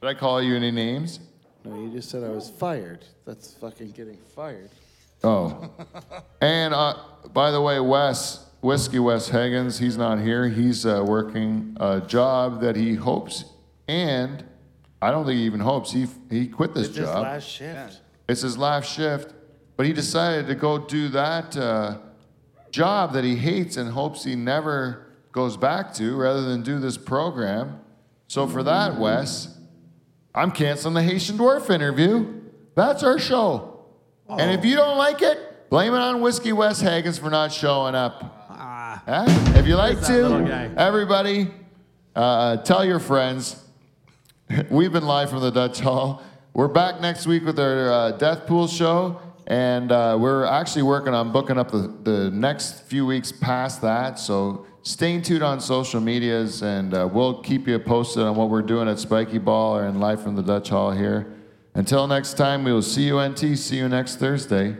Did I call you any names? No, you just said I was fired. That's fucking getting fired. Oh. and uh, by the way, Wes, Whiskey Wes Higgins, he's not here. He's uh, working a job that he hopes, and I don't think he even hopes, he, he quit this It's his job. last shift. It's his last shift, but he decided to go do that uh, job that he hates and hopes he never goes back to rather than do this program. So for that, Wes, I'm canceling the Haitian Dwarf interview. That's our show. And if you don't like it, blame it on Whiskey Wes Higgins for not showing up. Huh? If you like Where's that little to, everybody, uh, tell your friends. We've been live from the Dutch Hall. We're back next week with our uh, Death Pool show, and uh, we're actually working on booking up the, the next few weeks past that. So stay tuned on social medias, and uh, we'll keep you posted on what we're doing at Spiky Ball or in Live from the Dutch Hall here. Until next time, we will see you, NT. See you next Thursday.